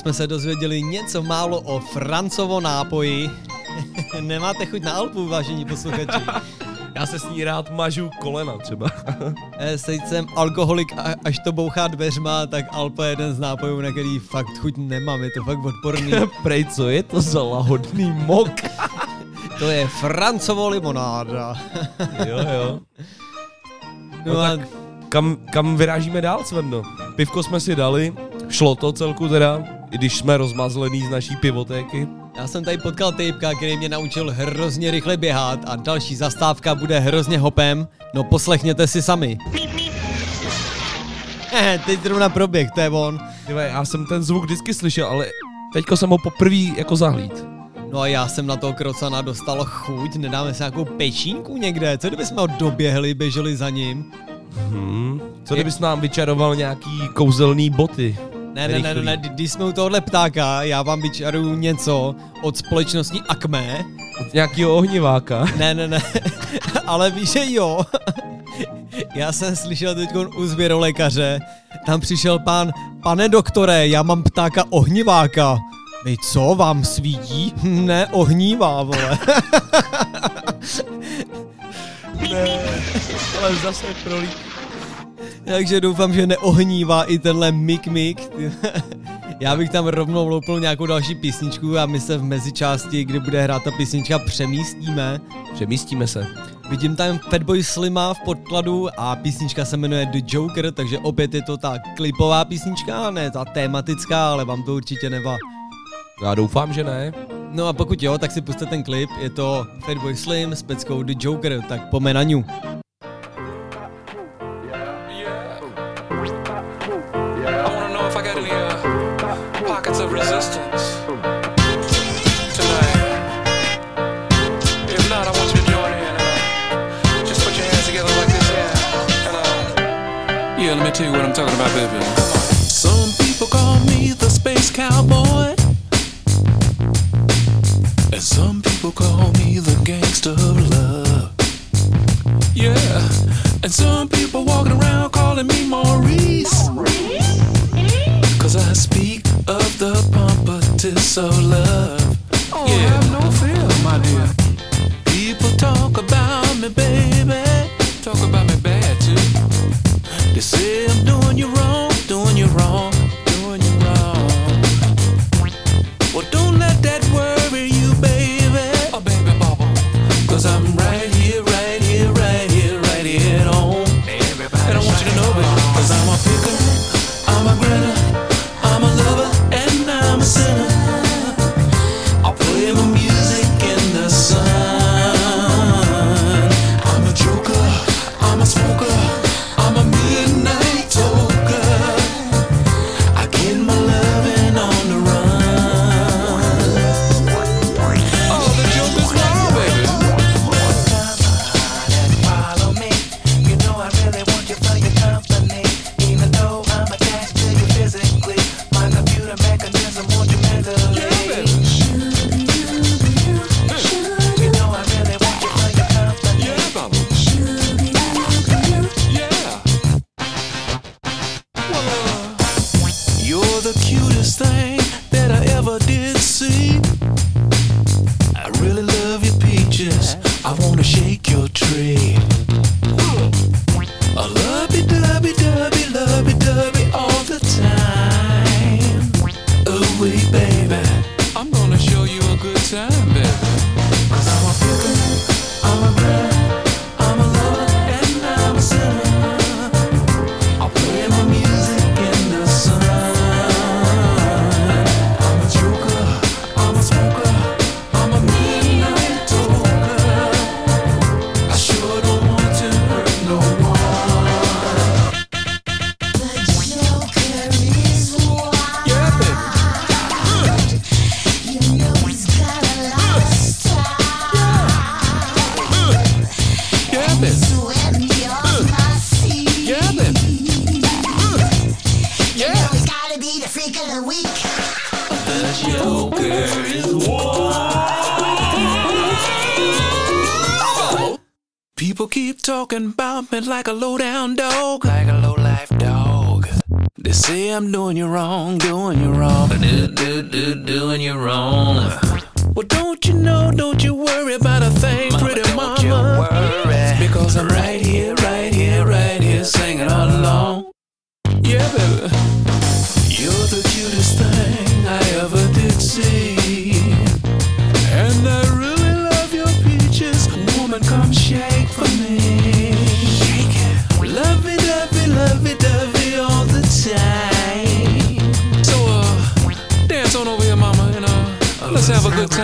Jsme se dozvěděli něco málo o francovo nápoji. Nemáte chuť na Alpu, vážení posluchači. Já se s ní rád mažu kolena třeba. Eh, Sejď jsem alkoholik, a- až to bouchá dveřma, tak Alpa je jeden z nápojů, na který fakt chuť nemám, je to fakt odporný. Prej, co je to za lahodný mok? to je francovo limonáda. jo, jo. No, No a tak kam, kam vyrážíme dál, Svendo? Pivko jsme si dali, šlo to celku teda, i když jsme rozmazlený z naší pivotéky. já jsem tady potkal týpka, který mě naučil hrozně rychle běhat a další zastávka bude hrozně hopem. No poslechněte si sami. Eh, teď zrovna proběh, to je on. Tyve, já jsem ten zvuk vždycky slyšel, ale teďko jsem ho poprvé jako zahlíd. No a já jsem na toho krocana dostal chuť, nedáme si nějakou pečínku někde, co kdybychom ho doběhli, běželi za ním? Hmm. Co kdybys nám vyčaroval nějaký kouzelný boty? Ne, ne, ne, ne, ne, když jsme u tohohle ptáka, já vám vyčaruju něco od společnosti Acme. Od nějakého ohniváka. Ne, ne, ne, ale víš, že jo. Já jsem slyšel teď u zvěrolékaře, tam přišel pán, pane doktore, já mám ptáka ohniváka. Vy co, vám svítí? Hm, Ne, ohnívá, vole. Ne, ale zase prolí. Takže doufám, že neohnívá i tenhle mik mik. Já bych tam rovnou loupil nějakou další písničku a my se v mezičásti, kdy bude hrát ta písnička, přemístíme. Přemístíme se. Vidím tam Fatboy Slima v podkladu a písnička se jmenuje The Joker, takže opět je to ta klipová písnička, ne ta tematická, ale vám to určitě nevá. Já doufám, že ne. No a pokud jo, tak si puste ten klip, je to Fatboy Slim s peckou The Joker, tak pome na yeah, let me tell you what I'm talking about, baby. Some people call me the space cowboy, and some people call me the gangster of love. Yeah, and some people walking around calling me Maurice. Cause I speak of the pompatus of love.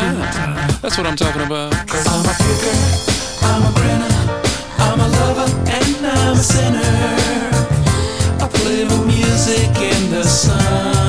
Time. That's what I'm talking about. I'm a I'm a grinner, I'm a lover, and I'm a sinner. I play my music in the sun.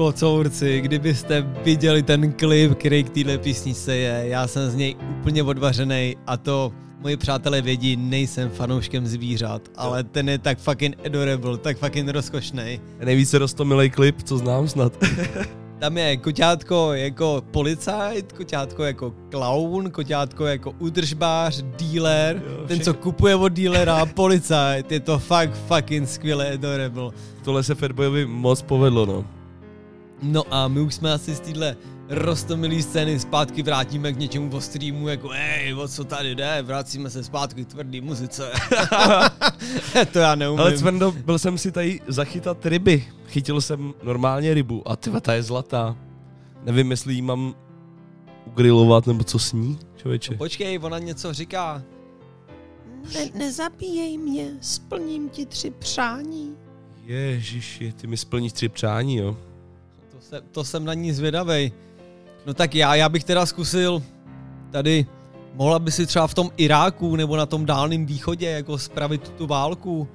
Kocourci, kdybyste viděli ten klip, který k téhle písničce je, já jsem z něj úplně odvařený a to moji přátelé vědí, nejsem fanouškem zvířat, ale ten je tak fucking adorable, tak fucking rozkošný. Nejvíce rostomilej klip, co znám snad. Tam je koťátko jako policajt, koťátko jako klaun, koťátko jako udržbář, dealer, jo, ten, co kupuje od dealera, policajt, je to fakt fucking skvěle adorable. Tohle se Fatboyovi moc povedlo, no. No a my už jsme asi z téhle rostomilý scény zpátky vrátíme k něčemu o streamu, jako ej, o co tady jde, vracíme se zpátky k tvrdý muzice. to já neumím. Ale Cvrndo, byl jsem si tady zachytat ryby. Chytil jsem normálně rybu a ty ta je zlatá. Nevím, jestli jí mám ugrilovat nebo co s ní, člověče. No, počkej, ona něco říká. Ne, nezabíjej mě, splním ti tři přání. Ježiši, ty mi splníš tři přání, jo. To, se, to jsem na ní zvědavej. No tak já, já bych teda zkusil tady, mohla by si třeba v tom Iráku nebo na tom dálném východě jako spravit tu válku.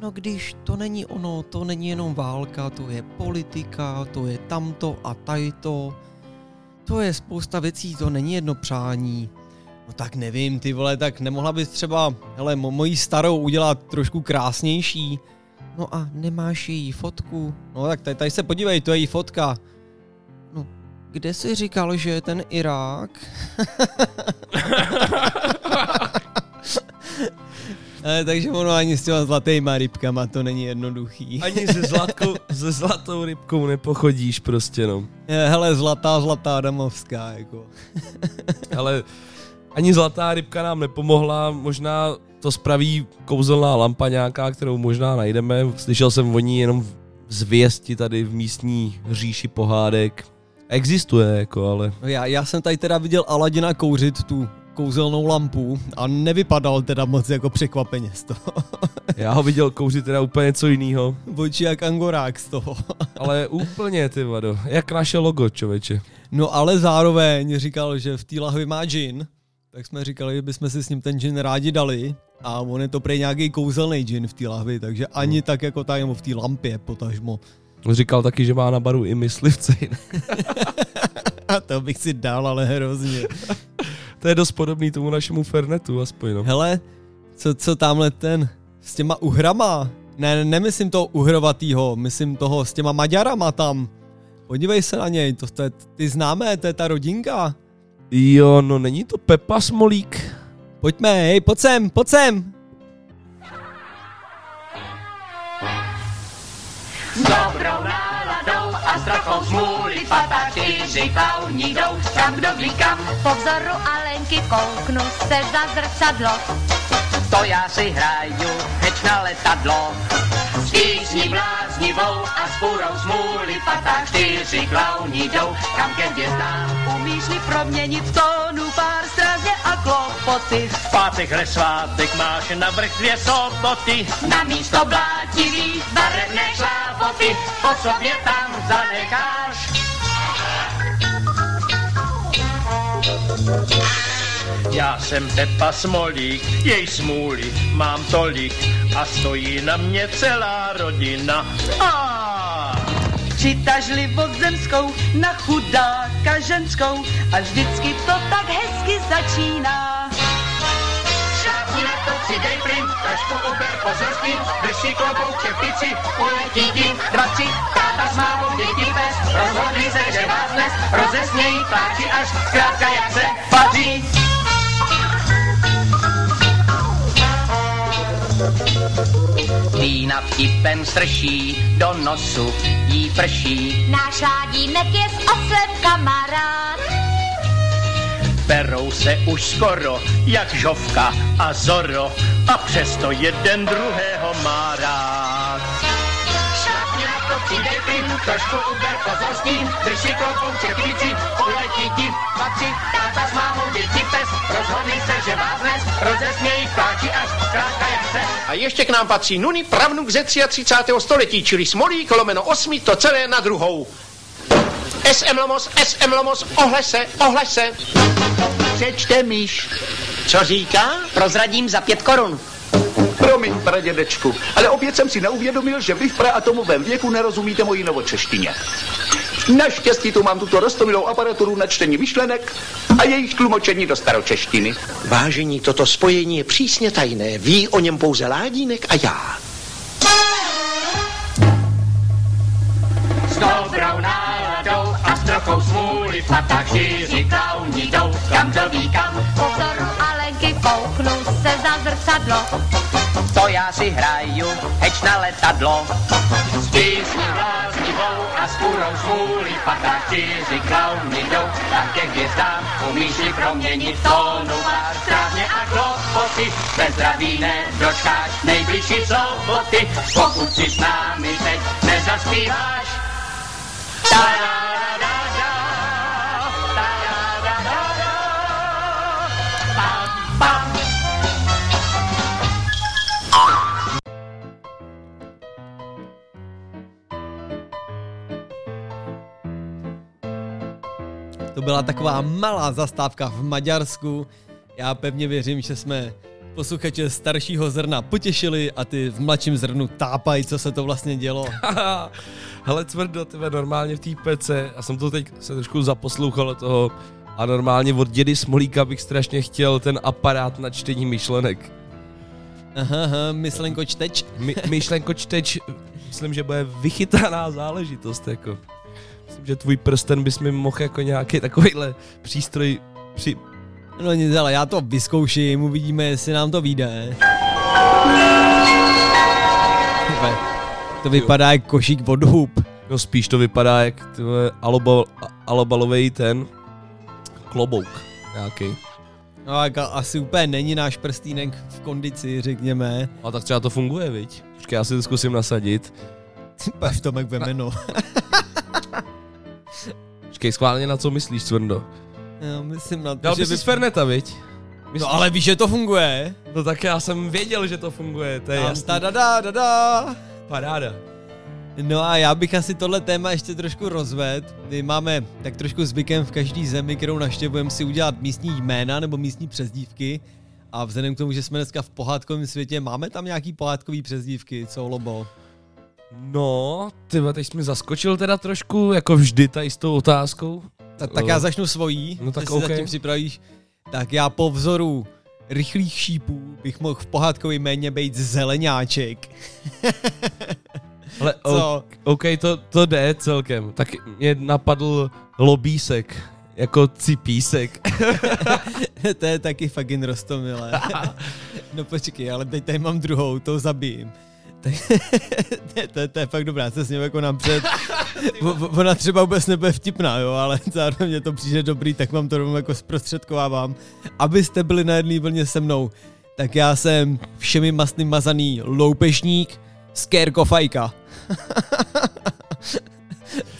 No když to není ono, to není jenom válka, to je politika, to je tamto a tajto. To je spousta věcí, to není jedno přání. No tak nevím, ty vole, tak nemohla bys třeba, hele, mo- mojí starou udělat trošku krásnější. No a nemáš její fotku? No tak tady, tady se podívej, to je její fotka. No, kde jsi říkal, že je ten Irák? Ale, takže ono ani s těma zlatýma rybkama to není jednoduchý. Ani se, zlatkou, se zlatou rybkou nepochodíš prostě, no. Je, Hele, zlatá, zlatá damovská, jako. Ale ani zlatá rybka nám nepomohla, možná to spraví kouzelná lampa nějaká, kterou možná najdeme. Slyšel jsem o ní jenom zvěsti tady v místní říši pohádek. Existuje, jako, ale... No já, já jsem tady teda viděl Aladina kouřit tu kouzelnou lampu a nevypadal teda moc jako překvapeně z toho. Já ho viděl kouřit teda úplně něco jiného. Oči jak angorák z toho. Ale úplně, ty vado. Jak naše logo, člověče. No ale zároveň říkal, že v té lahvi má džin, tak jsme říkali, že bychom si s ním ten džin rádi dali a on je to prej nějaký kouzelný džin v té lahvi, takže ani Hmm. tak jako tak, nebo v té lampě potažmo. Říkal taky, že má na baru i myslivce. A to bych si dal, ale hrozně. to je dost podobný tomu našemu Fernetu, aspoň no. Hele, co, co tamhle ten s těma uhrama? Ne, nemyslím toho uhrovatýho, myslím toho s těma Maďarama tam. Podívej se na něj, to, to je, ty známé, to je ta rodinka. Jo, no není to Pepa Smolík. Pojďme, hej, pojď sem, pojď sem. S dobrou náladou a s trochou čtyři klauni jdou kam kdo ví kam. Po vzoru Alenky kouknu se za zrcadlo. To já si hraju heč na letadlo. S písní bláznivou a s půrou smůly patá čtyři klauni jdou kam ke hvězdám. Umíš mi proměnit v tónu pár strazně a klopoty. V pátek hre svátek máš navrch dvě soboty. Na místo blátivých barevné šlápoty po sobě tam zanecháš. Já jsem Pepa Smolík, jej smůly mám tolik. A stojí na mě celá rodina. A! Přitažlivost zemskou na chudáka ženskou. A vždycky to tak hezky začíná. Šápni na to, přidej plyn, trošku uber pozor s tím, drž si klobouk čepici, uletí tím, dva, tři, táta s mámou, děti pes, rozhodli se, že vás dnes rozesmějí pláči až zkrátka jak se patří. Vína vtipem strší, do nosu jí prší. Náš ládínek je s oslem kamarád. berou se už skoro, jak žovka a zoro, a přesto jeden druhého má rád. Přidej plyn, trošku uber pozor s tím, drž si klobouk čepici, uletí dva, tři, táta s mámou, děti pes, rozhodli se, že vás dnes rozesmějí pláči až zkrátka jak se A ještě k nám patří Nuny, pravnuk ze 33. století, čili Smolík lomeno 8, to celé na druhou. SM Lomos, SM Lomos, ohle se, ohle se. Přečte myš. Co říká? Prozradím za pět korun. Promiň, pradědečku, ale opět jsem si neuvědomil, že vy v praatomovém věku nerozumíte mojí novočeštině. Naštěstí tu mám tuto rostomilou aparaturu na čtení myšlenek a jejich tlumočení do staročeštiny. Vážení, toto spojení je přísně tajné. Ví o něm pouze Ládínek a já. S dobrou náladou a s trochou smůly patá čtyři klauni jdou, kam to ví kam. Po vzoru Alenky kouknu se za zrcadlo. To já si hraju heč na letadlo. S písní bláznivou a s půrou smůly patá čtyři klauni jdou, tam ke hvězdám umíš si proměnit tónu pár strávně a klopoty. Bez zdraví nedočkáš nejbližší soboty, pokud si s námi teď nezaspíváš. To byla taková malá zastávka v Maďarsku. Já pevně věřím, že jsme posluchače staršího zrna potěšili a ty v mladším zrnu tápají, co se to vlastně dělo. Hele, tvrdo, tebe normálně v té pece, a jsem to teď se trošku zaposlouchal toho, a normálně od dědy Smolíka bych strašně chtěl ten aparát na čtení myšlenek. Aha, aha myslenko čteč. My, myšlenko čteč, myslím, že bude vychytaná záležitost, jako. Myslím, že tvůj prsten bys mi mohl jako nějaký takovýhle přístroj při... No nic, ale já to vyzkouším, uvidíme, jestli nám to vyjde. To vypadá jako košík od hub. No spíš to vypadá jak tyhle alobal, alobalový ten klobouk nějaký. No tak a- asi úplně není náš prstýnek v kondici, řekněme. A tak třeba to funguje, viď? Počkej, já si to zkusím nasadit. Paž Tomek vemeno. Počkej, schválně na co myslíš, Cvrndo? Já myslím na to, Dal že vy- z Ferneta, viď? No ale víš, že to funguje. No tak já jsem věděl, že to funguje, to je jasný. ta da da da da. Paráda. No a já bych asi tohle téma ještě trošku rozvedl. My máme tak trošku zvykem v každé zemi, kterou naštěvujeme, si udělat místní jména nebo místní přezdívky. A vzhledem k tomu, že jsme dneska v pohádkovém světě, máme tam nějaký pohádkový přezdívky, co Lobo? No, ty teď jsi mi zaskočil teda trošku, jako vždy tady s tou otázkou. Ta, tak já začnu svojí, No tak ty si zatím připravíš. Tak já po vzoru rychlých šípů bych mohl v pohádkový jméně být zeleňáček. Ale Co? OK, to, to jde celkem. Tak mě napadl lobísek, jako cipísek. to je taky fucking rostomilé. no počkej, ale teď tady mám druhou, to zabijím. Tak, to, to, to, je fakt dobrá, se s ním jako napřed. Ona třeba vůbec nebude vtipná, jo, ale zároveň mě to přijde dobrý, tak vám to rovnou jako zprostředkovávám. Abyste byli na jedné vlně se mnou, tak já jsem všemi mastným mazaný loupežník z Kérkofajka.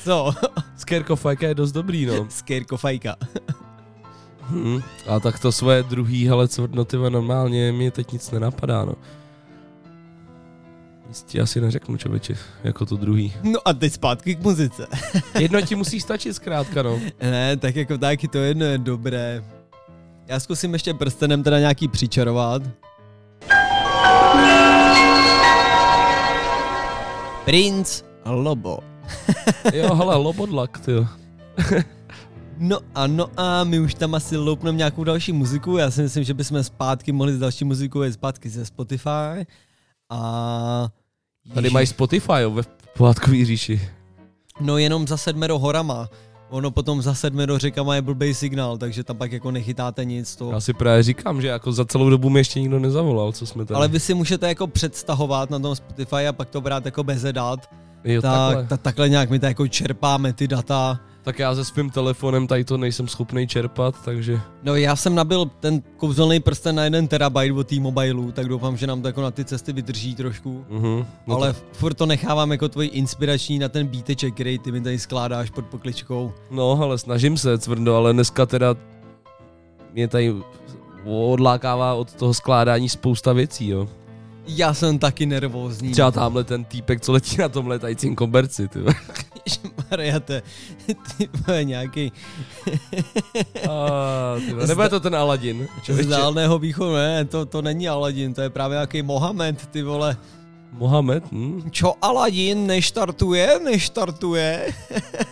Co? Skerkofajka je dost dobrý, no. Z Kérkofajka. Hmm. A tak to svoje druhý, hele, cvrtnotiva normálně, mě teď nic nenapadá, no. Nic ti asi neřeknu, člověče, jako to druhý. No a teď zpátky k muzice. Jedno ti musí stačit zkrátka, no. Ne, tak jako taky to jedno je dobré. Já zkusím ještě prstenem teda nějaký přičarovat. Prince Lobo. Jo, hele, lobodlak, ty. No a no a my už tam asi loupneme nějakou další muziku. Já si myslím, že bychom zpátky mohli s další muzikou jít zpátky ze Spotify. A... Tady mají Spotify, jo, ve pohádkový říši. No jenom za sedmero horama. Ono potom za sedmero řekama je blbej signál, takže tam pak jako nechytáte nic. To... Já si právě říkám, že jako za celou dobu mi ještě nikdo nezavolal, co jsme tady. Ale vy si můžete jako předstahovat na tom Spotify a pak to brát jako bez dat. Jo, tak, takhle. ta, takhle nějak my to jako čerpáme ty data. Tak já se svým telefonem tady to nejsem schopný čerpat, takže... No já jsem nabil ten kouzelný prsten na jeden terabyte od T-Mobileu, tak doufám, že nám to jako na ty cesty vydrží trošku. Mhm, no Ale tak- furt to nechávám jako tvůj inspirační na ten bíteček, který ty mi tady skládáš pod pokličkou. No, ale snažím se, cvrdo, ale dneska teda mě tady odlákává od toho skládání spousta věcí, jo. Já jsem taky nervózní. Třeba tamhle ten týpek, co letí na tom letajícím koberci, ty. Maria, to je- ty nějaký A, Nebo je to ten Aladin? z dálného východu, ne, to, to není Aladin, to je právě nějaký Mohamed, ty vole. Mohamed? Hm? Čo Aladin neštartuje, neštartuje.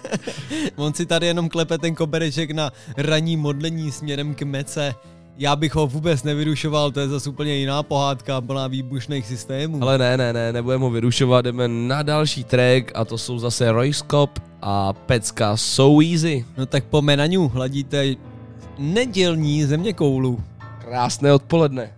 On si tady jenom klepe ten kobereček na ranní modlení směrem k mece. Já bych ho vůbec nevyrušoval, to je zase úplně jiná pohádka, plná výbušných systémů. Ale ne, ne, ne, nebudeme ho vyrušovat, jdeme na další track a to jsou zase Royskop a pecka So Easy. No tak po Menaňu hladíte nedělní země koulu. Krásné odpoledne.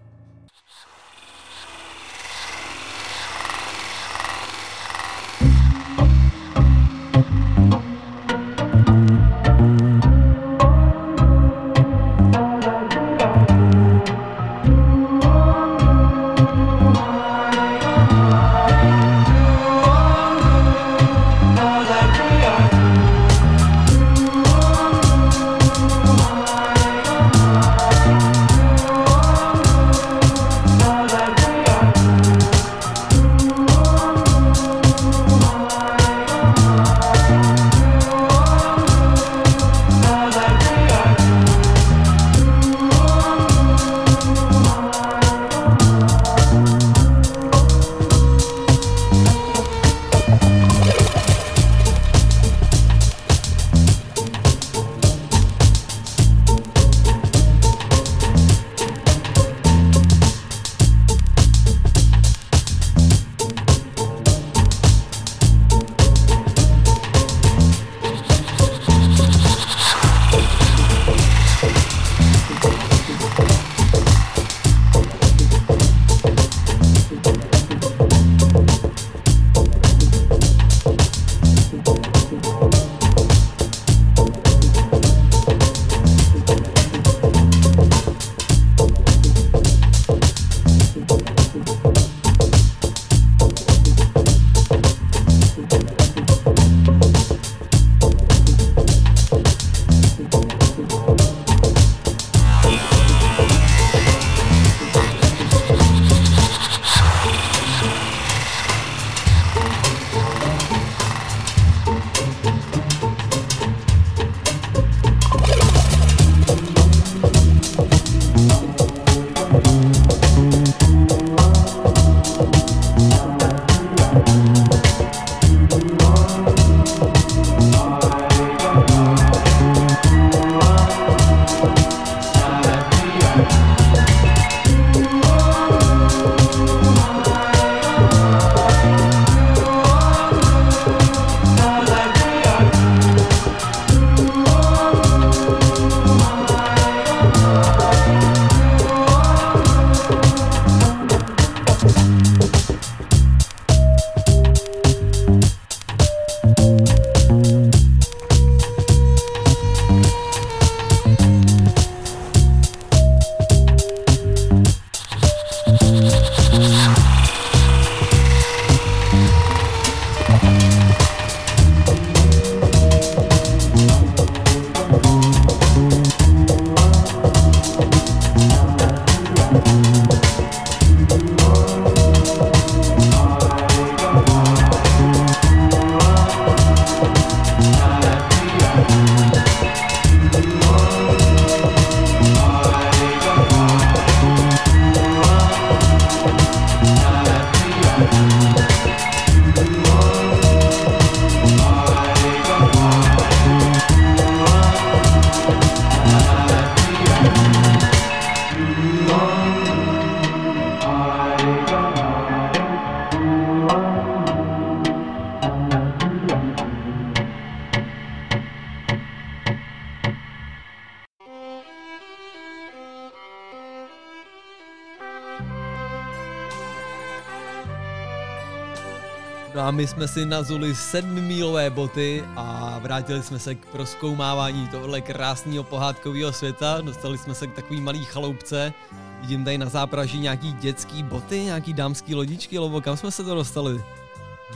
My jsme si nazuli sedmmílové boty a vrátili jsme se k proskoumávání tohle krásného pohádkového světa. Dostali jsme se k takový malý chaloupce. Vidím tady na zápraží nějaký dětský boty, nějaký dámský lodičky, nebo kam jsme se to dostali?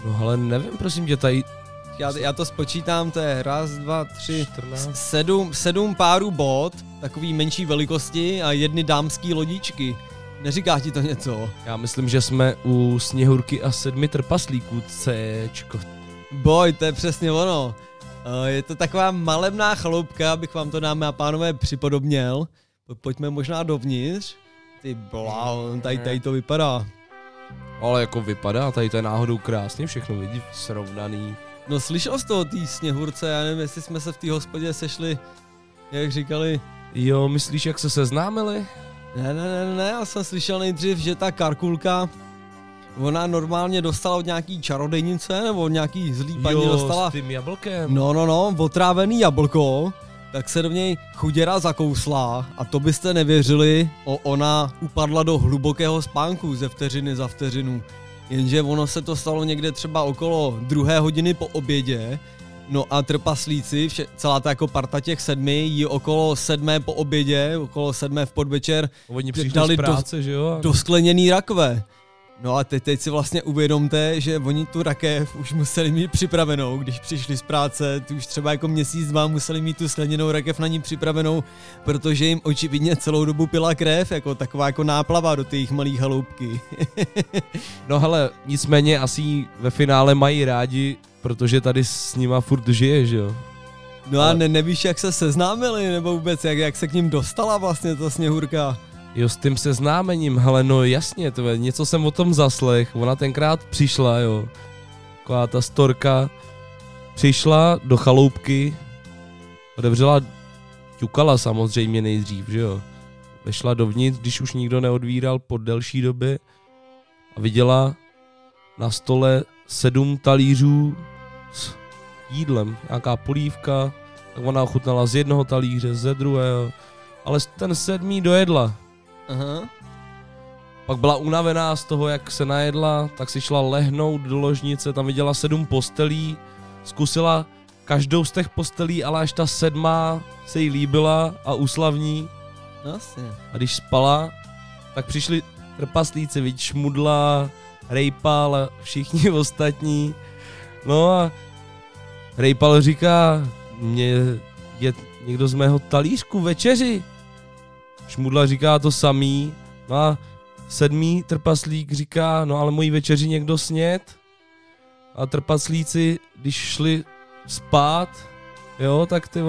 No ale nevím, prosím tě, tady Já, já to spočítám, to je raz, dva, tři, sedm, sedm párů bot, takový menší velikosti a jedny dámský lodičky. Neříká ti to něco? Já myslím, že jsme u Sněhurky a sedmi trpaslíků Cčko. Boj, to je přesně ono. Eh, Je to taková malebná chaloupka, abych vám to dámy a pánové připodobněl. Po- Pojďme možná dovnitř. Ty bláho, tady, tady to vypadá. Ale jako vypadá, tady to je náhodou krásně všechno, vidí, srovnaný. No slyšel jsi to o té sněhurce, já nevím, jestli jsme se v té hospodě sešli, jak říkali. Jo, myslíš, jak se seznámili? Ne, ne, ne, ne, já jsem slyšel nejdřív, že ta karkulka, ona normálně dostala od nějaký čarodejnice, nebo od nějaký zlý paní jo, dostala. s tím jablkem. No, no, no, otrávený jablko, tak se do něj chuděra zakousla a to byste nevěřili, o, ona upadla do hlubokého spánku ze vteřiny za vteřinu. Jenže ono se to stalo někde třeba okolo druhé hodiny po obědě, no a trpaslíci, vše, celá ta jako parta těch sedmi, jí okolo sedmé po obědě, okolo sedmé v podvečer, Oni dali práce, do, že jo? do skleněný rakve. No a teď, teď si vlastně uvědomte, že oni tu rakev už museli mít připravenou, když přišli z práce, tu už třeba jako měsíc, dva museli mít tu skleněnou rakev na ní připravenou, protože jim očividně celou dobu pila krev, jako taková jako náplava do těch malých haloubky. No hele, nicméně asi ve finále mají rádi, protože tady s nima furt žije, že jo? No a ne, nevíš, jak se seznámili, nebo vůbec, jak, jak se k ním dostala vlastně ta sněhurka? Jo, s tím seznámením, hele, no jasně, to je, něco jsem o tom zaslech, ona tenkrát přišla, jo, taková ta storka, přišla do chaloupky, otevřela, ťukala samozřejmě nejdřív, že jo, vešla dovnitř, když už nikdo neodvíral po delší době a viděla na stole sedm talířů s jídlem, nějaká polívka, tak ona ochutnala z jednoho talíře, ze druhého, ale ten sedmý dojedla. Aha. Pak byla unavená z toho, jak se najedla, tak si šla lehnout do ložnice, tam viděla sedm postelí, zkusila každou z těch postelí, ale až ta sedmá se jí líbila a uslavní. Jasně. A když spala, tak přišli trpaslíci, vidíš, šmudla, rejpal a všichni ostatní. No a rejpal říká, mě je někdo z mého talířku večeři. Šmudla říká to samý. No a sedmý trpaslík říká, no ale moji večeři někdo snět. A trpaslíci, když šli spát, jo, tak ty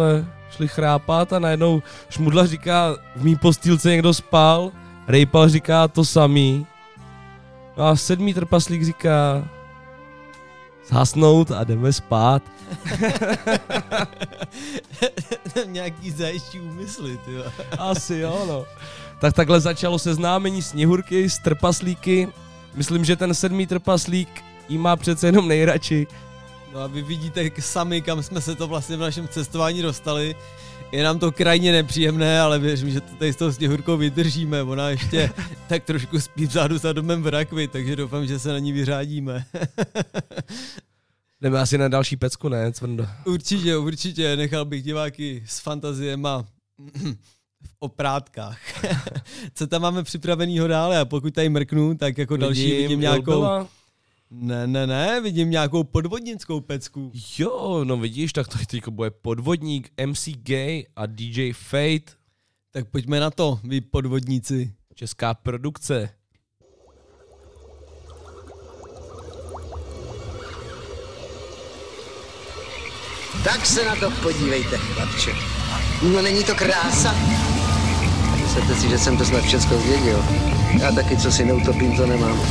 šli chrápat a najednou Šmudla říká, v mý postýlce někdo spal, Rejpal říká to samý. No a sedmý trpaslík říká, zhasnout a jdeme spát. Nějaký zajišťí úmysly, ty. vole. Asi jo, no. Tak takhle začalo seznámení Sněhurky s trpaslíky. Myslím, že ten sedmý trpaslík jí má přece jenom nejradši. No a vy vidíte sami, kam jsme se to vlastně v našem cestování dostali. Je nám to krajně nepříjemné, ale věřím, že to tady s tou sněhurkou vydržíme. Ona ještě tak trošku spí vzadu za domem v rakvi, takže doufám, že se na ní vyřádíme. Jdeme asi na další pecku, ne, Cvrndo? určitě, určitě, nechal bych diváky s fantaziema v oprátkách. Co tam máme připravenýho dále a pokud tady mrknu, tak jako další Vidím vidím nějakou... Ilbela. Ne, ne, ne, vidím nějakou podvodnickou pecku. Jo, no vidíš, tak to teďko bude podvodník, MC Gay a DJ Fate. Tak pojďme na to, vy podvodníci. Česká produkce. Tak se na to podívejte, chlapče. No není to krása? Myslíte si, že jsem to snad všechno zvěděl? Já taky, co si neutopím, to nemám.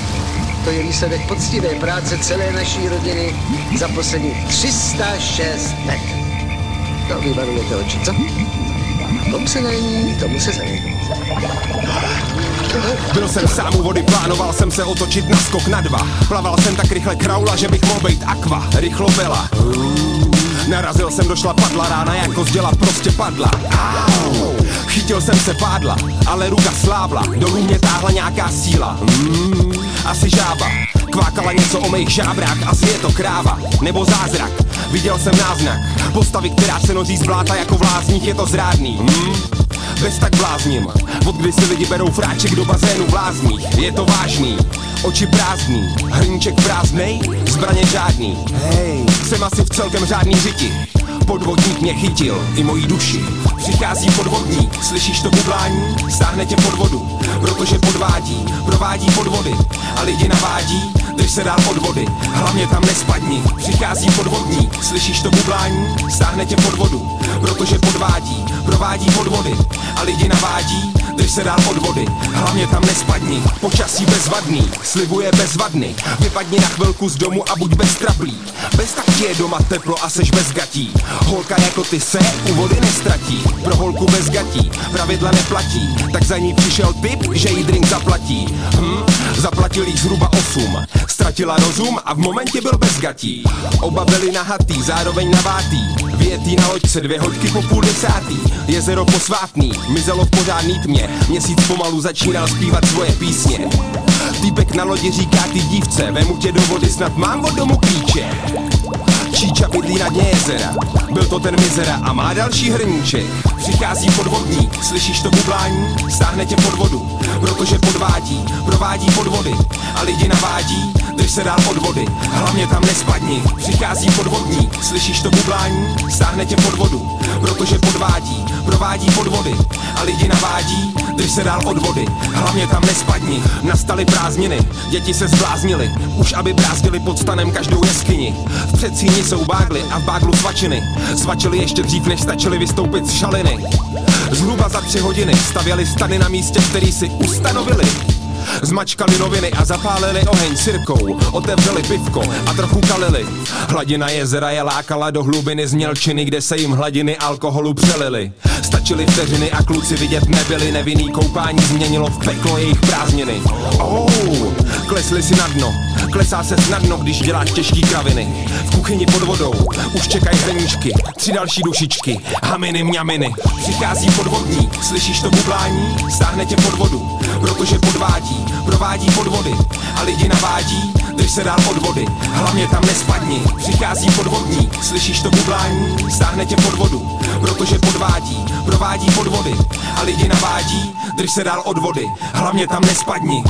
To je výsledek poctivé práce celé naší rodiny za posledních 306 let. To vybarujete oči, co? Tomu se není, tomu se zavědět. Byl jsem sám u vody, plánoval jsem se otočit na skok na dva. Plaval jsem tak rychle kraula, že bych mohl být akva. Rychlo byla. Narazil jsem do šlapadla, rána jako z děla prostě padla. Chytil jsem se pádla, ale ruka slábla. Dolů mě táhla nějaká síla. Mm, asi žába. Kvákal Psala něco o mých žábrách, asi je to kráva. Nebo zázrak, viděl jsem náznak Postavy, která se noří z bláta jako vlázních, je to zrádný. Hmm? Bez tak blázním. Od kdy si lidi berou fráček do bazénu blázních Je to vážný, oči prázdný. Hrníček prázdnej, zbraně žádný. Hej, jsem asi v celkem řádný řiti Podvodník mě chytil, i mojí duši. Přichází podvodník, slyšíš to bublání? Stáhne tě pod vodu, protože podvádí Provádí podvody. A lidi navádí Drž se dál od vody, hlavně tam nespadni. Přichází podvodník, slyšíš to bublání? Stáhne tě pod vodu, protože podvádí Provádí podvody. A lidi navádí Drž se dál od vody, hlavně tam nespadni. Počasí bezvadný, slibuje bezvadný. Vypadni na chvilku z domu a buď bez traplí Bez tak je doma teplo a seš bez gatí Holka jako ty se u vody nestratí Pro holku bez gatí pravidla neplatí. Tak za ní přišel typ, že jí drink zaplatí. Hm? Zaplatil jí zhruba 8 Ztratila rozum a v momentě byl bez gatí. Oba byli nahatý, zároveň navátý. Větý na loďce, dvě hoďky po půl desátý. Jezero posvátný, mizelo v pořádný tmě. Měsíc pomalu začínal zpívat svoje písně. Týpek na lodi říká ty dívce Vemu tě do vody, snad mám od domu klíče Číča bydlí na jezera Byl to ten mizera a má další hrníček Přichází podvodník, slyšíš to bublání? Stáhne tě pod vodu, protože podvádí Provádí podvody. A lidi navádí Drž se dál od vody, hlavně tam nespadni. Přichází podvodník, slyšíš to bublání? Stáhne tě pod vodu, protože podvádí Provádí podvody. A lidi navádí Drž se dál od vody, hlavně tam nespadni. Nastaly prázdniny, děti se zbláznily Už aby brázdili pod stanem každou jeskyni. V předsíni jsou bágly a v báglu svačiny. Svačili ještě dřív, než stačili vystoupit z šaliny. Zhruba za tři hodiny stavěli stany na místě, který si ustanovili. Zmačkali noviny a zapálili oheň sirkou. Otevřeli pivko a trochu kalili. Hladina jezera je lákala do hlubiny změlčiny Kde se jim hladiny alkoholu přelily. Stačily vteřiny a kluci vidět nebyli. Nevinný koupání změnilo v peklo jejich prázdniny. Oh, Klesli si na dno Klesá se snadno, když děláš těžký kraviny. V kuchyni pod vodou už čekají hrníčky Tři další dušičky, haminy mňaminy. Přichází podvodník, slyšíš to bublání? Stáhne tě pod vodu, protože podvádí Provádí podvody. A lidi navádí Drž se dál od vody, hlavně tam nespadni. Přichází podvodník, slyšíš to bublání? Stáhne tě pod vodu, protože podvádí Provádí podvody. A lidi navádí Drž se dál od vody, hlavně tam nespadni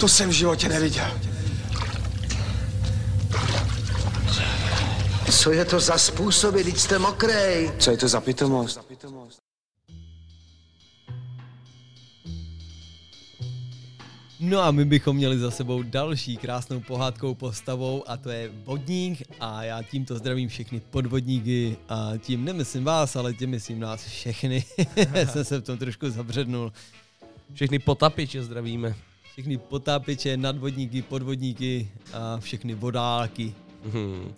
to jsem v životě neviděl. Co je to za způsoby, teď jste mokrej? Co je to za pitomost? No a my bychom měli za sebou další krásnou pohádkou postavou a to je vodník a já tímto zdravím všechny podvodníky a tím nemyslím vás, ale tím myslím nás všechny. Jsem se v tom trošku zabřednul. Všechny potapiče zdravíme. Všechny potápěče, nadvodníky, podvodníky a všechny vodáky. Mhm.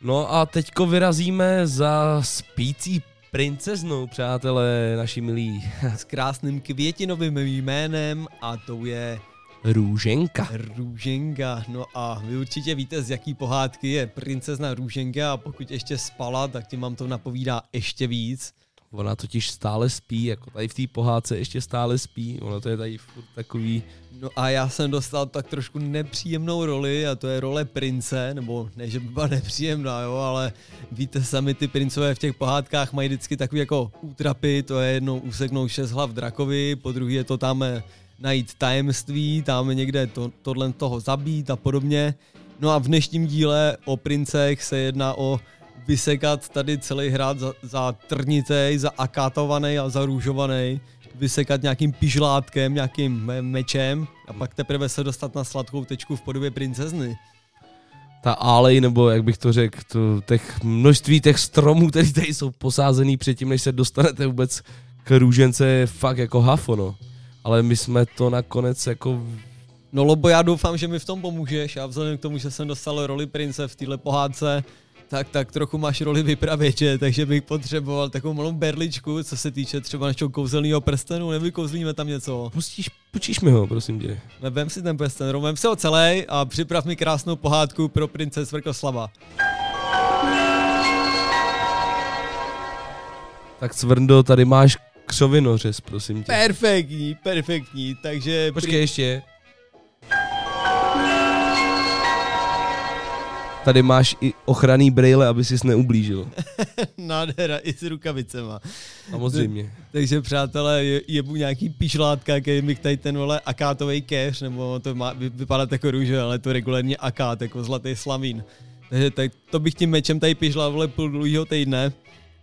No a teďko vyrazíme za spící princeznou, přátelé, naši milí. S krásným květinovým jménem a tou je Růženka. Růženka. No a vy určitě víte, z jaký pohádky je princezna Růženka a pokud ještě spala, tak tím vám to napovídá ještě víc. Ona totiž stále spí, jako tady v té pohádce ještě stále spí, ono to je tady furt takový... No a já jsem dostal tak trošku nepříjemnou roli a to je role prince, nebo ne, že by byla nepříjemná, jo, ale víte sami, ty princové v těch pohádkách mají vždycky takový jako útrapy, to je jednou useknout šest hlav drakovi, po druhý je to tam eh, najít tajemství, tam někde to, tohle toho zabít a podobně. No a v dnešním díle o princech se jedná o vysekat tady celý hrad za, za trnitej, za akátovaný a za růžovaný, vysekat nějakým pižlátkem, nějakým me- mečem a pak teprve se dostat na sladkou tečku v podobě princezny. Ta alej, nebo jak bych to řekl, to, těch množství těch stromů, které tady jsou posázený předtím, než se dostanete vůbec k růžence, je fakt jako hafo, no. Ale my jsme to nakonec jako No Lobo, já doufám, že mi v tom pomůžeš a vzhledem k tomu, že jsem dostal roli prince v téhle pohádce, Tak, tak trochu máš roli vypravěče, takže bych potřeboval takovou malou berličku, co se týče třeba našeho kouzelného prstenu, nevykouzlíme tam něco. Pustíš, počíš mi ho, prosím tě. Vem si ten prsten, vem si ho celý a připrav mi krásnou pohádku pro prince Svrkoslava. Tak Cvrndo, tady máš křovinořez, prosím tě. Perfektní, perfektní, takže... Počkej ještě. Tady máš i ochranný brejle, aby sis neublížil. Nádhera i s rukavicema. Samozřejmě. Takže přátelé, je, jebu nějaký pišlátka, který mi tady ten vole akátový keř, nebo to má vy- vypadat jako růže, ale to regulárně akát, jako zlatý slavín. Takže tak, to bych tím mečem tady pišla vole půl dlouhýho týdne,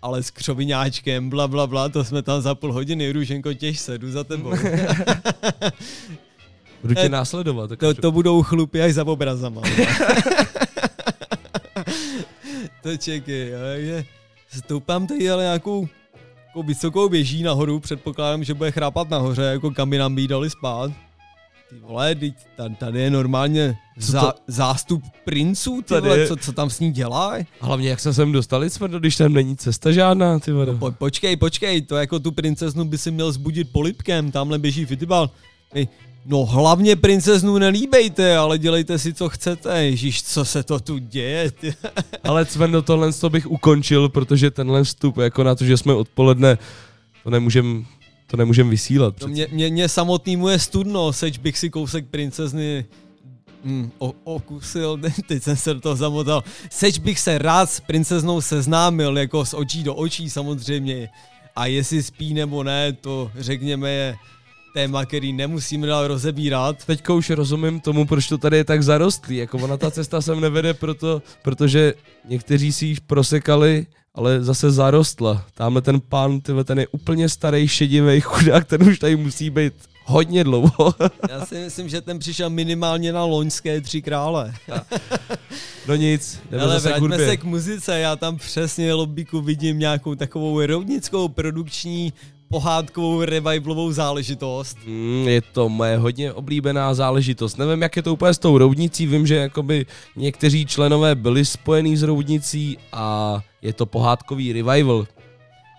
ale s křovináčkem, bla bla bla, to jsme tam za půl hodiny, Růženko, těž se, jdu za tebou. Budu tě Eh, následovat. To, to budou chlupy až za obrazama. to čekej, takže stoupám tady ale nějakou jako vysokou věží nahoru, předpokládám, že bude chrápat nahoře, jako kam by nám by dali spát. Ty vole, teď ta- tady je normálně zá, zástup princů, ty Tady vole, je- co, co tam s ní dělají? A hlavně, jak se sem dostali, Cvrndo, když tam není cesta žádná, ty vado. Po, počkej, počkej, to jako tu princeznu by si měl zbudit polipkem, tamhle běží fitbal. Ej, No hlavně princeznu nelíbejte, ale dělejte si, co chcete. Ježíš, co se to tu děje? Ty. Ale Cvrndo, tohle to bych ukončil, protože tenhle vstup, jako na to, že jsme odpoledne, to nemůžem, to nemůžem vysílat. No mě, mě, mě samotnýmu je studno, seč bych si kousek princezny Hmm, o, okusil, teď jsem se do toho zamotal. Seč bych se rád s princeznou seznámil, jako z očí do očí samozřejmě. A jestli spí nebo ne, to řekněme je téma, který nemusíme dál rozebírat. Teďka už rozumím tomu, proč to tady je tak zarostlý. Jako ona ta cesta sem nevede, proto, protože někteří si ji prosekali, ale zase zarostla. Tamhle ten pán, tyhle, ten je úplně starý, šedivý chudák, ten už tady musí být hodně dlouho. Já si myslím, že ten přišel minimálně na loňské tři krále. no nic, jdeme Ale zase k vraťme hudbě. se k muzice, já tam přesně lobbyku vidím nějakou takovou rovnickou produkční pohádkovou revivalovou záležitost. Mm, je to moje hodně oblíbená záležitost. Nevím, jak je to úplně s tou roudnicí, vím, že jakoby někteří členové byli spojení s roudnicí a je to pohádkový revival.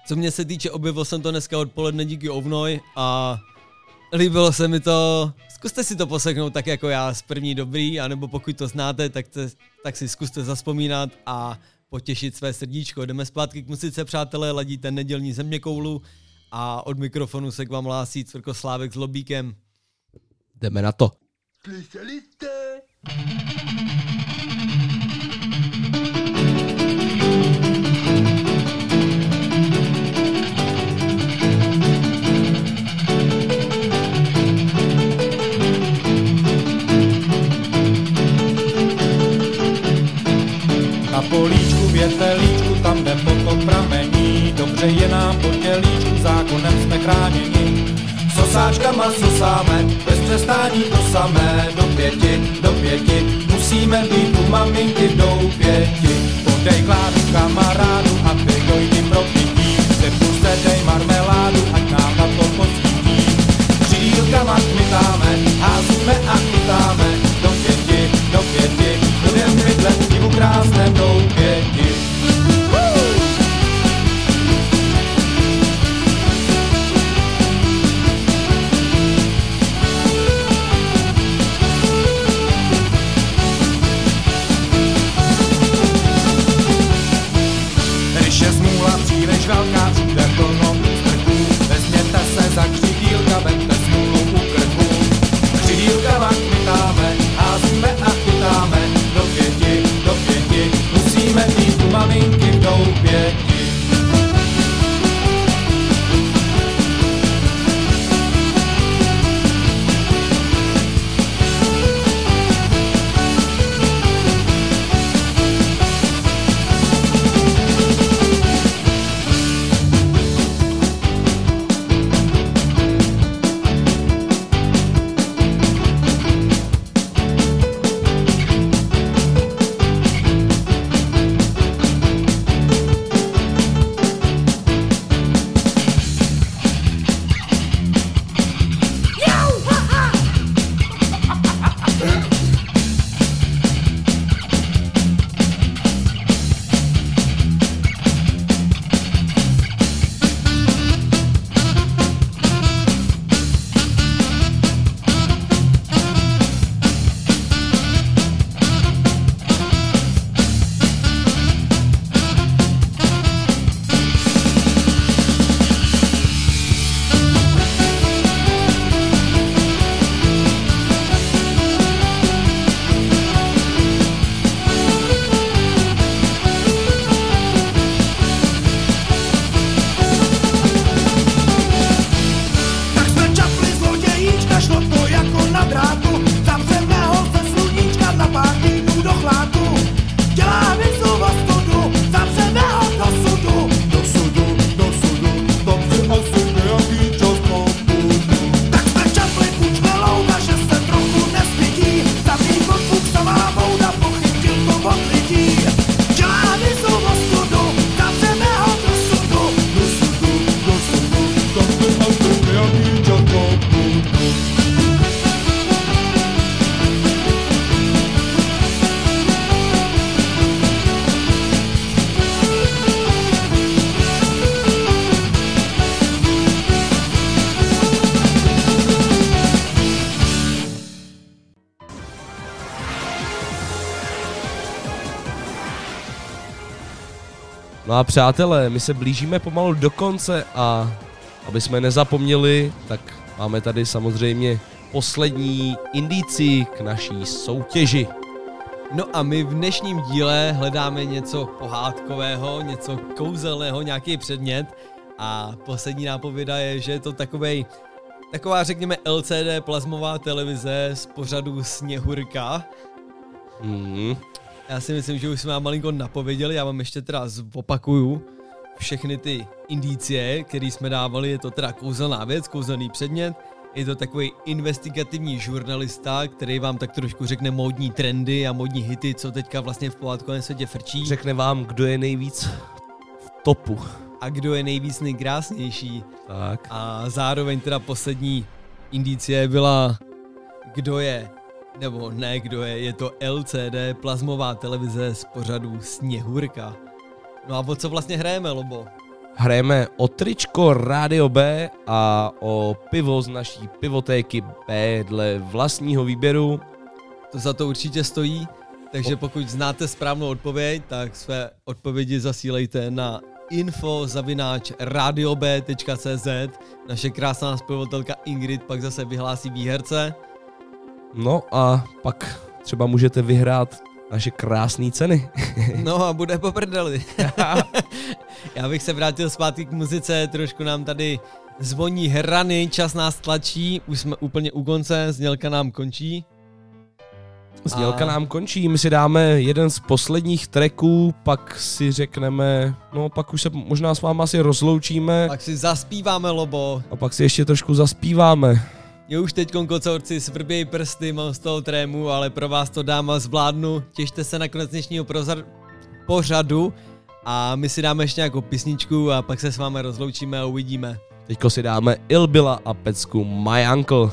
Co mě se týče, objevil jsem to dneska odpoledne díky Ovnoj a líbilo se mi to. Zkuste si to poseknout tak jako já z první dobrý, anebo pokud to znáte, tak, te, tak si zkuste zaspomínat a potěšit své srdíčko. Jdeme zpátky k musice, přátelé, ladíte nedělní zeměkoulu a od mikrofonu se k vám hlásí Cvrkoslávek s Lobíkem. Jdeme na to. Slyšeli jste? Na políčku větelíčku, tam kde potom pramení, dobře je nám po tělíčku, zákonem jsme chráněni. Sosáčkama sosáme, bez přestání to samé, do pěti, do pěti, musíme být u maminky v doupěti. Podej kládu kamarádu a ty dojdi pro pití, se dej marmeládu, ať nám na to posvítí. Křídlkama kmitáme, házíme a chytáme, do pěti, do pěti, budem bydlet v divu krásném doupěti. Přátelé, my se blížíme pomalu do konce a aby jsme nezapomněli, tak máme tady samozřejmě poslední indici k naší soutěži. No a my v dnešním díle hledáme něco pohádkového, něco kouzelného, nějaký předmět a poslední nápověda je, že je to takovej, taková řekněme LCD plazmová televize z pořadu Sněhurka. Mm. Já si myslím, že už jsme vám malinko napověděli, já vám ještě teda zopakuju všechny ty indicie, které jsme dávali, je to teda kouzelná věc, kouzelný předmět, je to takový investigativní žurnalista, který vám tak trošku řekne módní trendy a módní hity, co teďka vlastně v pohádkovém světě frčí. Řekne vám, kdo je nejvíc v topu. A kdo je nejvíc nejkrásnější. Tak. A zároveň teda poslední indicie byla, kdo je, nebo ne kdo je, je to LCD plazmová televize z pořadu Sněhurka. No a o co vlastně hrajeme, Lobo? Hrajeme o tričko Rádio B a o pivo z naší pivotéky B dle vlastního výběru. To za to určitě stojí, takže pokud znáte správnou odpověď, tak své odpovědi zasílejte na info radiob.cz Naše krásná zpěvatelka Ingrid pak zase vyhlásí výherce. No a pak třeba můžete vyhrát naše krásné ceny. No a bude po prdeli. Já bych se vrátil zpátky k muzice, trošku nám tady zvoní hrany, čas nás tlačí, už jsme úplně u konce, znělka nám končí. Znělka A- nám končí, my si dáme jeden z posledních tracků, pak si řekneme, no pak už se možná s váma asi rozloučíme Tak si zaspíváme, Lobo. a pak si ještě trošku zaspíváme. Je už teď kocourci svrbějí prsty, mám z toho trému, ale pro vás to dám a zvládnu. Těšte se na konec dnešního prozar- pořadu a my si dáme ještě nějakou písničku a pak se s vámi rozloučíme a uvidíme. Teďko si dáme Ilbila a pecku My Uncle.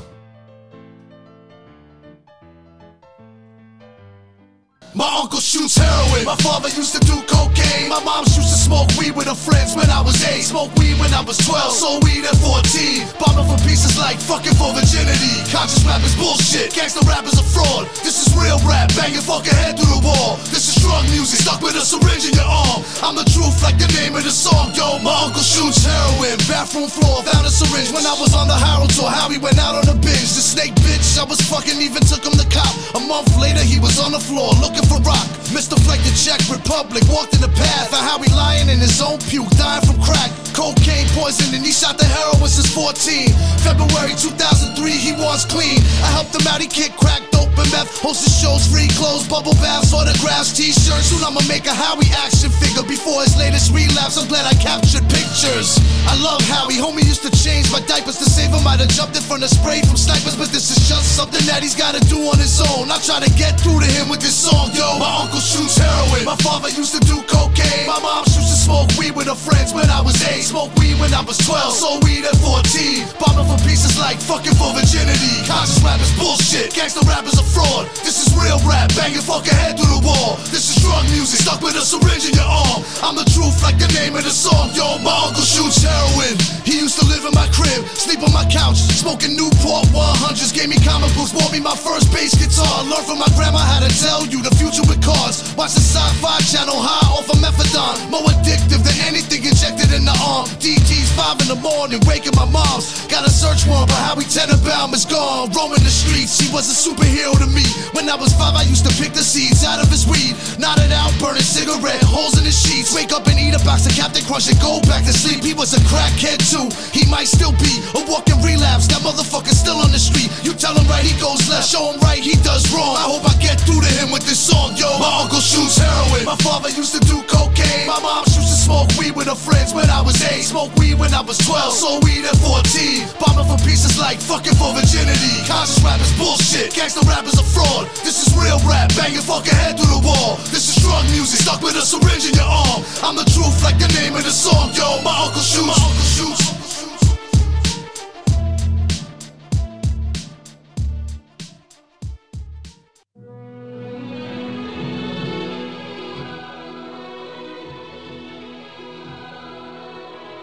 My uncle shoots heroin. My father used to do cocaine. My mom used to smoke weed with her friends when I was 8. Smoke weed when I was 12. Sold weed at 14. Bombing for pieces like fucking for virginity. Conscious rap is bullshit. Gangsta rap is a fraud. This is real rap. Bang your fucking head through the wall. This is drug music. Stuck with a syringe in your arm. I'm the truth like the name of the song. Yo, my uncle shoots heroin. Bathroom floor. Found a syringe when I was on the Harold tour. How he went out on a binge. The snake bitch I was fucking even took him to cop. A month later he was on the floor looking for rock. Mr. Fleck the Czech Republic walked in the path of how he lying in his own puke, dying from crack. Cocaine poison and he shot the heroin since 14. February 2003 he was clean. I helped him out, he kicked crack, dope and meth. Hosted shows, free clothes, bubble baths, autographs, t-shirts. Soon I'ma make a Howie action figure before his latest relapse. I'm glad I captured pictures. I love Howie, homie used to change my diapers to save him. I'd have jumped in front of spray from snipers, but this is just something that he's gotta do on his own. I try to get through to him with this song, yo. My uncle shoots heroin. My father used to do cocaine. My mom used to smoke weed with her friends when I was 8. Smoked weed when I was 12. Sold weed at 14. Bombing for pieces like fucking for virginity. Conscious rap is bullshit. Gangsta rap is a fraud. This is real rap. Bang your fucking head through the wall. This is drug music. Stuck with a syringe in your arm. I'm the truth like the name of the song. Yo, my uncle shoots heroin. He used to live in my crib, sleep on my couch, smoking Newport 100s. Gave me comic books, bought me my first bass guitar. Learned from my grandma how to tell you the future with cards. Watch the sci-fi channel high off of methadone. More addictive than anything injected in the arm. DT's five in the morning, waking my mom's. Got a search warrant, but Howie Tenenbaum is gone. Roaming the streets, he was a superhero to me. When I was five, I used to pick the seeds out of his weed. Nodded out, burning cigarette, holes in his sheets. Wake up and eat a box of Captain Crunch and go back to sleep. He was a crackhead too. He might still be a walking relapse. That motherfucker's still on the street. You tell him right, he goes left. Show him right, he does wrong. I hope I get through to him with this song, yo. My uncle shoots heroin. My father used to do cocaine. My mom used to smoke weed with her friends when I was 8. Smoked weed when I was 12. Sold weed at 14. Bombing for pieces like fucking for virginity. Conscious rap is bullshit. Gangsta rap is a fraud. This is real rap. Bang your fucking head through the wall. This is drug music. Stuck with a syringe in your arm. I'm the truth like the name of the song, yo. My uncle shoots. My uncle shoots.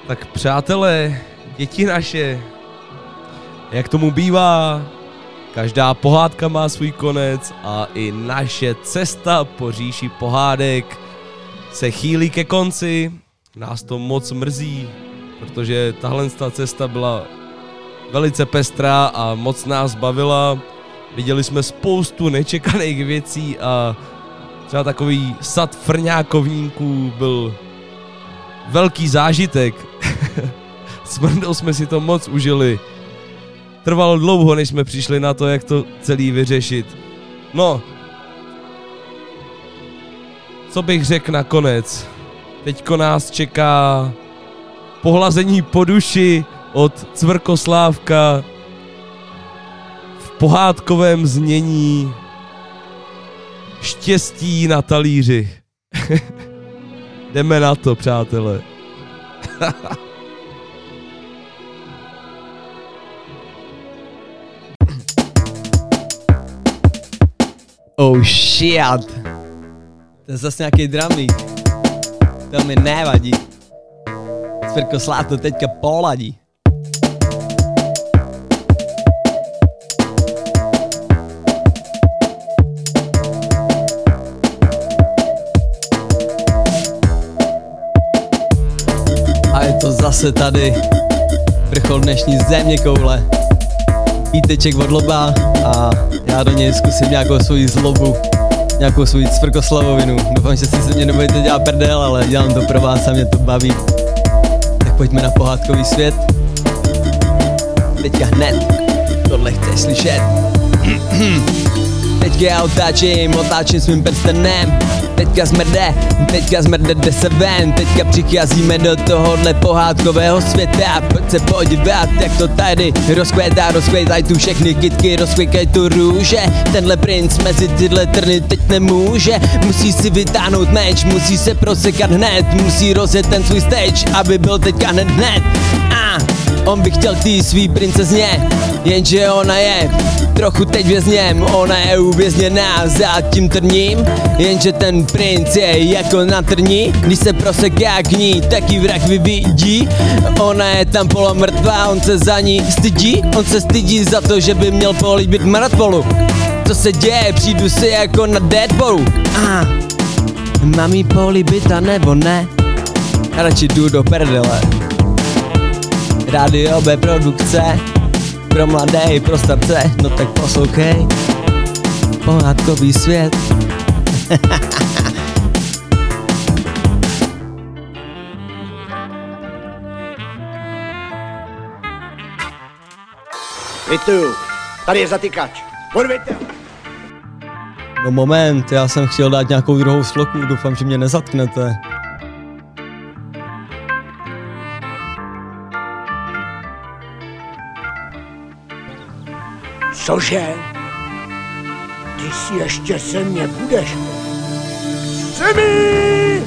Tak přátelé, děti naše, jak tomu bývá, každá pohádka má svůj konec a i naše cesta po říši pohádek se chýlí ke konci. nás to moc mrzí, protože tahle ta cesta byla velice pestrá a moc nás bavila. Viděli jsme spoustu nečekaných věcí a třeba takový sad frňákovníků byl velký zážitek. Smrdou jsme si to moc užili. Trvalo dlouho, než jsme přišli na to, jak to celý vyřešit. No, co bych řekl nakonec? Teďko nás čeká pohlazení po duši od Cvrkoslávka v pohádkovém znění štěstí na talíři. Jdeme na to, přátelé. Oh shit. To je zase nějaký dramík. To mi nevadí. Cvrkoslát to teďka poladí. A je to zase tady. Vrchol dnešní země koule. Píteček od loba a já do něj zkusím nějakou svoji zlobu, nějakou svoji cvrkoslavovinu. Doufám, že si se mě nebudete dělat prdel, ale dělám to pro vás a mě to baví. Tak pojďme na pohádkový svět. Teďka hned, tohle chceš slyšet. Teďka já otáčím, otáčím svým prstenem. Teďka smrde, teďka smrde, jde se ven. Teďka přicházíme do tohohle pohádkového světa. Pojď se podívat, jak to tady rozkvétá Rozkvétaj tu všechny kytky, rozkvěkaj tu růže. Tenhle princ mezi tyhle trny teď nemůže. Musí si vytáhnout meč, musí se prosekat hned. Musí rozjet ten svůj stage, aby byl teďka hned hned. On by chtěl tý svý princezně, jenže ona je trochu teď vězněm, ona je uvězněná za tím trním, jenže ten princ je jako na trní, když se proseká k ní, taky vrah vyvidí, ona je tam polomrtvá, on se za ní stydí, on se stydí za to, že by měl políbit mrtvolu. Co se děje, přijdu si jako na Deadpoolu. Ah, mám jí políbit a nebo ne? Radši jdu do perdele. Radio B produkce Pro mladé i pro starce No tak poslouchej Pohádkový svět Vytuju, tady je zatykač. Podvěďte ho. No moment, já jsem chtěl dát nějakou druhou sloku Doufám, že mě nezatknete Cože? Ty si ještě se mě budeš. Zemi!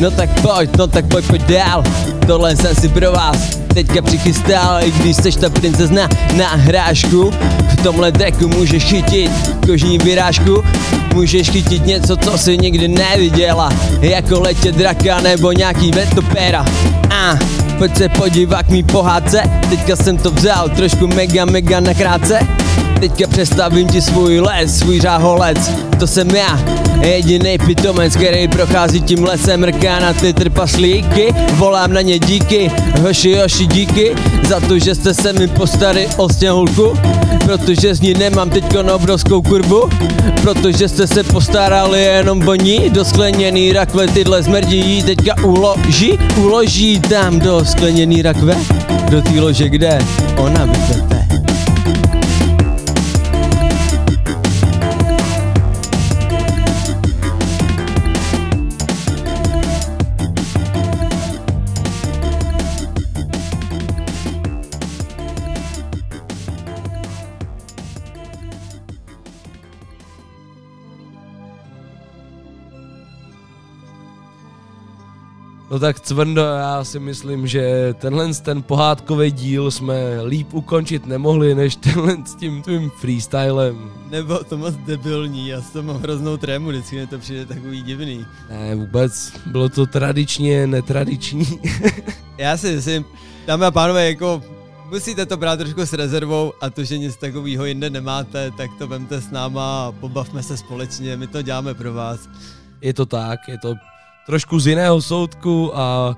No tak pojď, no tak pojď, pojď dál Tohle jsem si pro vás teďka přichystal I když seš ta princezna na hrášku V tomhle tracku můžeš chytit kožní vyrážku Můžeš chytit něco, co si nikdy neviděla Jako letě draka nebo nějaký vetopéra ah, Pojď se podívat k mý pohádce. Teďka jsem to vzal trošku mega mega nakrátce Teďka představím ti svůj les, svůj řáholec. To jsem já, jediný pitomec, který prochází tím lesem Mrká na ty trpaslíky, volám na ně díky Hoši, hoši, díky Za to, že jste se mi postali o sněhulku. Protože z ní nemám teďko obrovskou kurbu Protože jste se postarali jenom o ní. Do skleněný rakve tyhle smrdí jí teďka uloží. Uloží tam do skleněný rakve. Do té lože, kde ona vyplete No tak Cvrndo, já si myslím, že tenhle ten pohádkový díl jsme líp ukončit nemohli, než tenhle s tím tvým freestylem. Nebo to moc debilní, já s tom mám hroznou trému, vždycky mi to přijde takový divný. Ne, vůbec, bylo to tradičně netradiční. Já si myslím, dámy a pánové, jako musíte to brát trošku s rezervou a to, že nic takového jinde nemáte, tak to vemte s náma a pobavme se společně, my to děláme pro vás. je to tak, je to trošku z jiného soudku a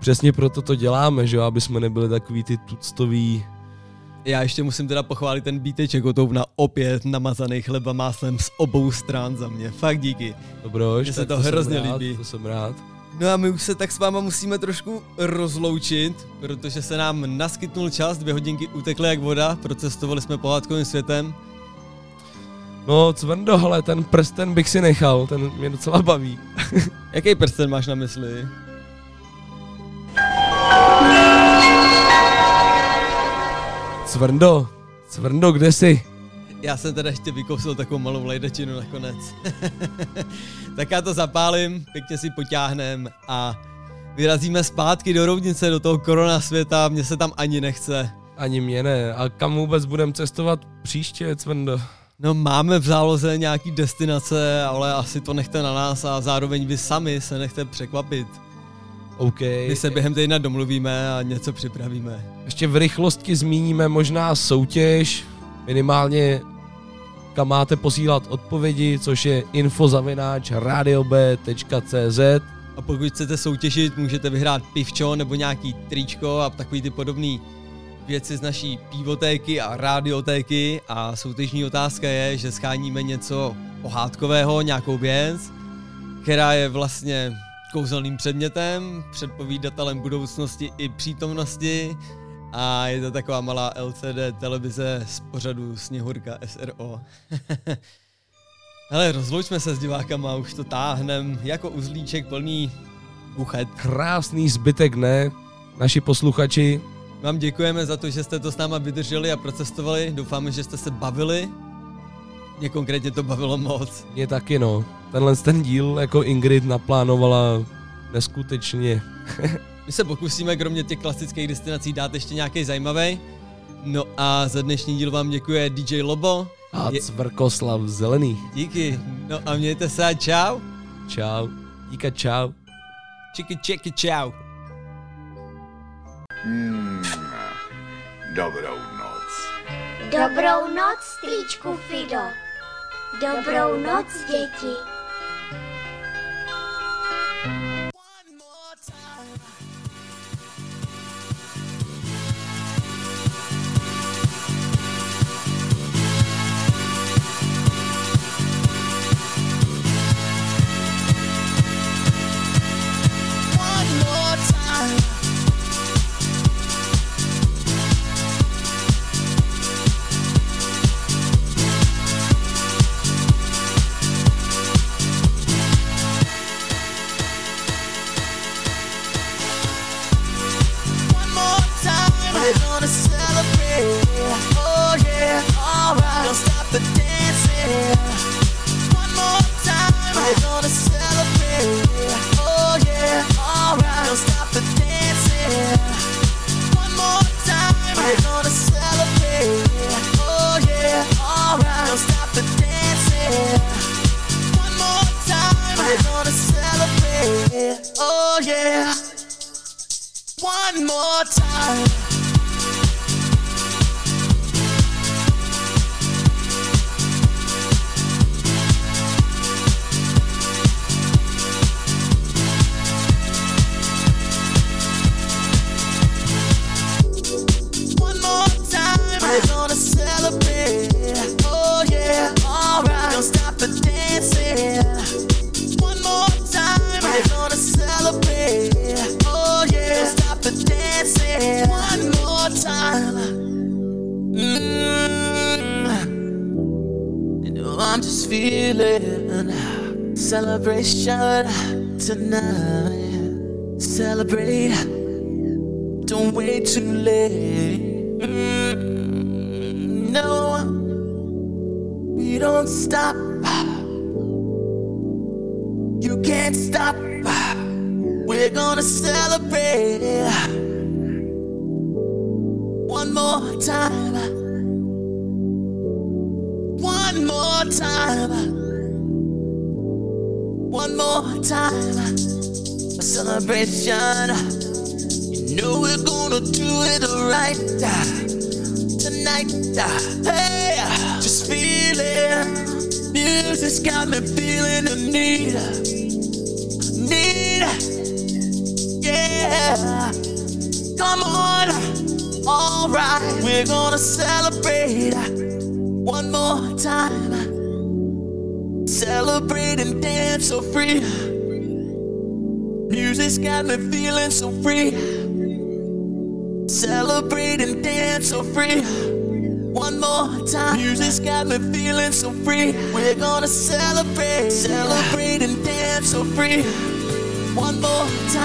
přesně proto to děláme, že jo, aby jsme nebyli takový ty tuctový Já ještě musím teda pochválit ten bíteček na opět namazaný chleba máslem z obou stran za mě. Fakt díky. Dobroš, Mně se to jsem hrozně rád, líbí. To jsem rád. No a my už se tak s váma musíme trošku rozloučit, protože se nám naskytnul čas, dvě hodinky utekly jak voda, procestovali jsme pohádkovým světem. No, Cvrndo, ale ten prsten bych si nechal, ten mě docela baví. Jaký prsten máš na mysli? Cvrndo, Cvrndo, kde jsi? Já jsem teda ještě vykousil takovou malou lejdečinu nakonec. tak já to zapálím, pěkně si potáhnem a vyrazíme zpátky do Roudnice, do toho korona světa, mně se tam ani nechce. Ani mě ne. A kam vůbec budeme cestovat příště, Cvrndo? No máme v záloze nějaký destinace, ale asi to nechte na nás a zároveň vy sami se nechte překvapit. OK. My se během týdna domluvíme a něco připravíme. Ještě v rychlosti zmíníme možná soutěž, minimálně kam máte posílat odpovědi, což je infozavináč radiob.cz A pokud chcete soutěžit, můžete vyhrát pivčo nebo nějaký tričko a takový ty podobný věci z naší pivotéky a rádiotéky a soutěžní otázka je, že scháníme něco pohádkového, nějakou věc, která je vlastně kouzelným předmětem, předpovídatelem budoucnosti i přítomnosti a je to taková malá LCD televize z pořadu Sněhurka SRO. Hele, rozloučme se s divákama, už to táhnem jako uzlíček plný buchet. Krásný zbytek dne, naši posluchači. Vám děkujeme za to, že jste to s náma vydrželi a procestovali. Doufáme, že jste se bavili. Mě konkrétně to bavilo moc. Mě taky no. Tenhle ten díl jako Ingrid naplánovala neskutečně. My se pokusíme kromě těch klasických destinací dát ještě nějaký zajímavý. No a za dnešní díl vám děkuje DJ Lobo. A Cvrkoslav Zelený. Díky. No a mějte se a čau. Čau. Díka čau. Čiky čiky čau. Hmm, dobrou noc. Dobrou noc, strýčku Fido. Dobrou noc, děti. One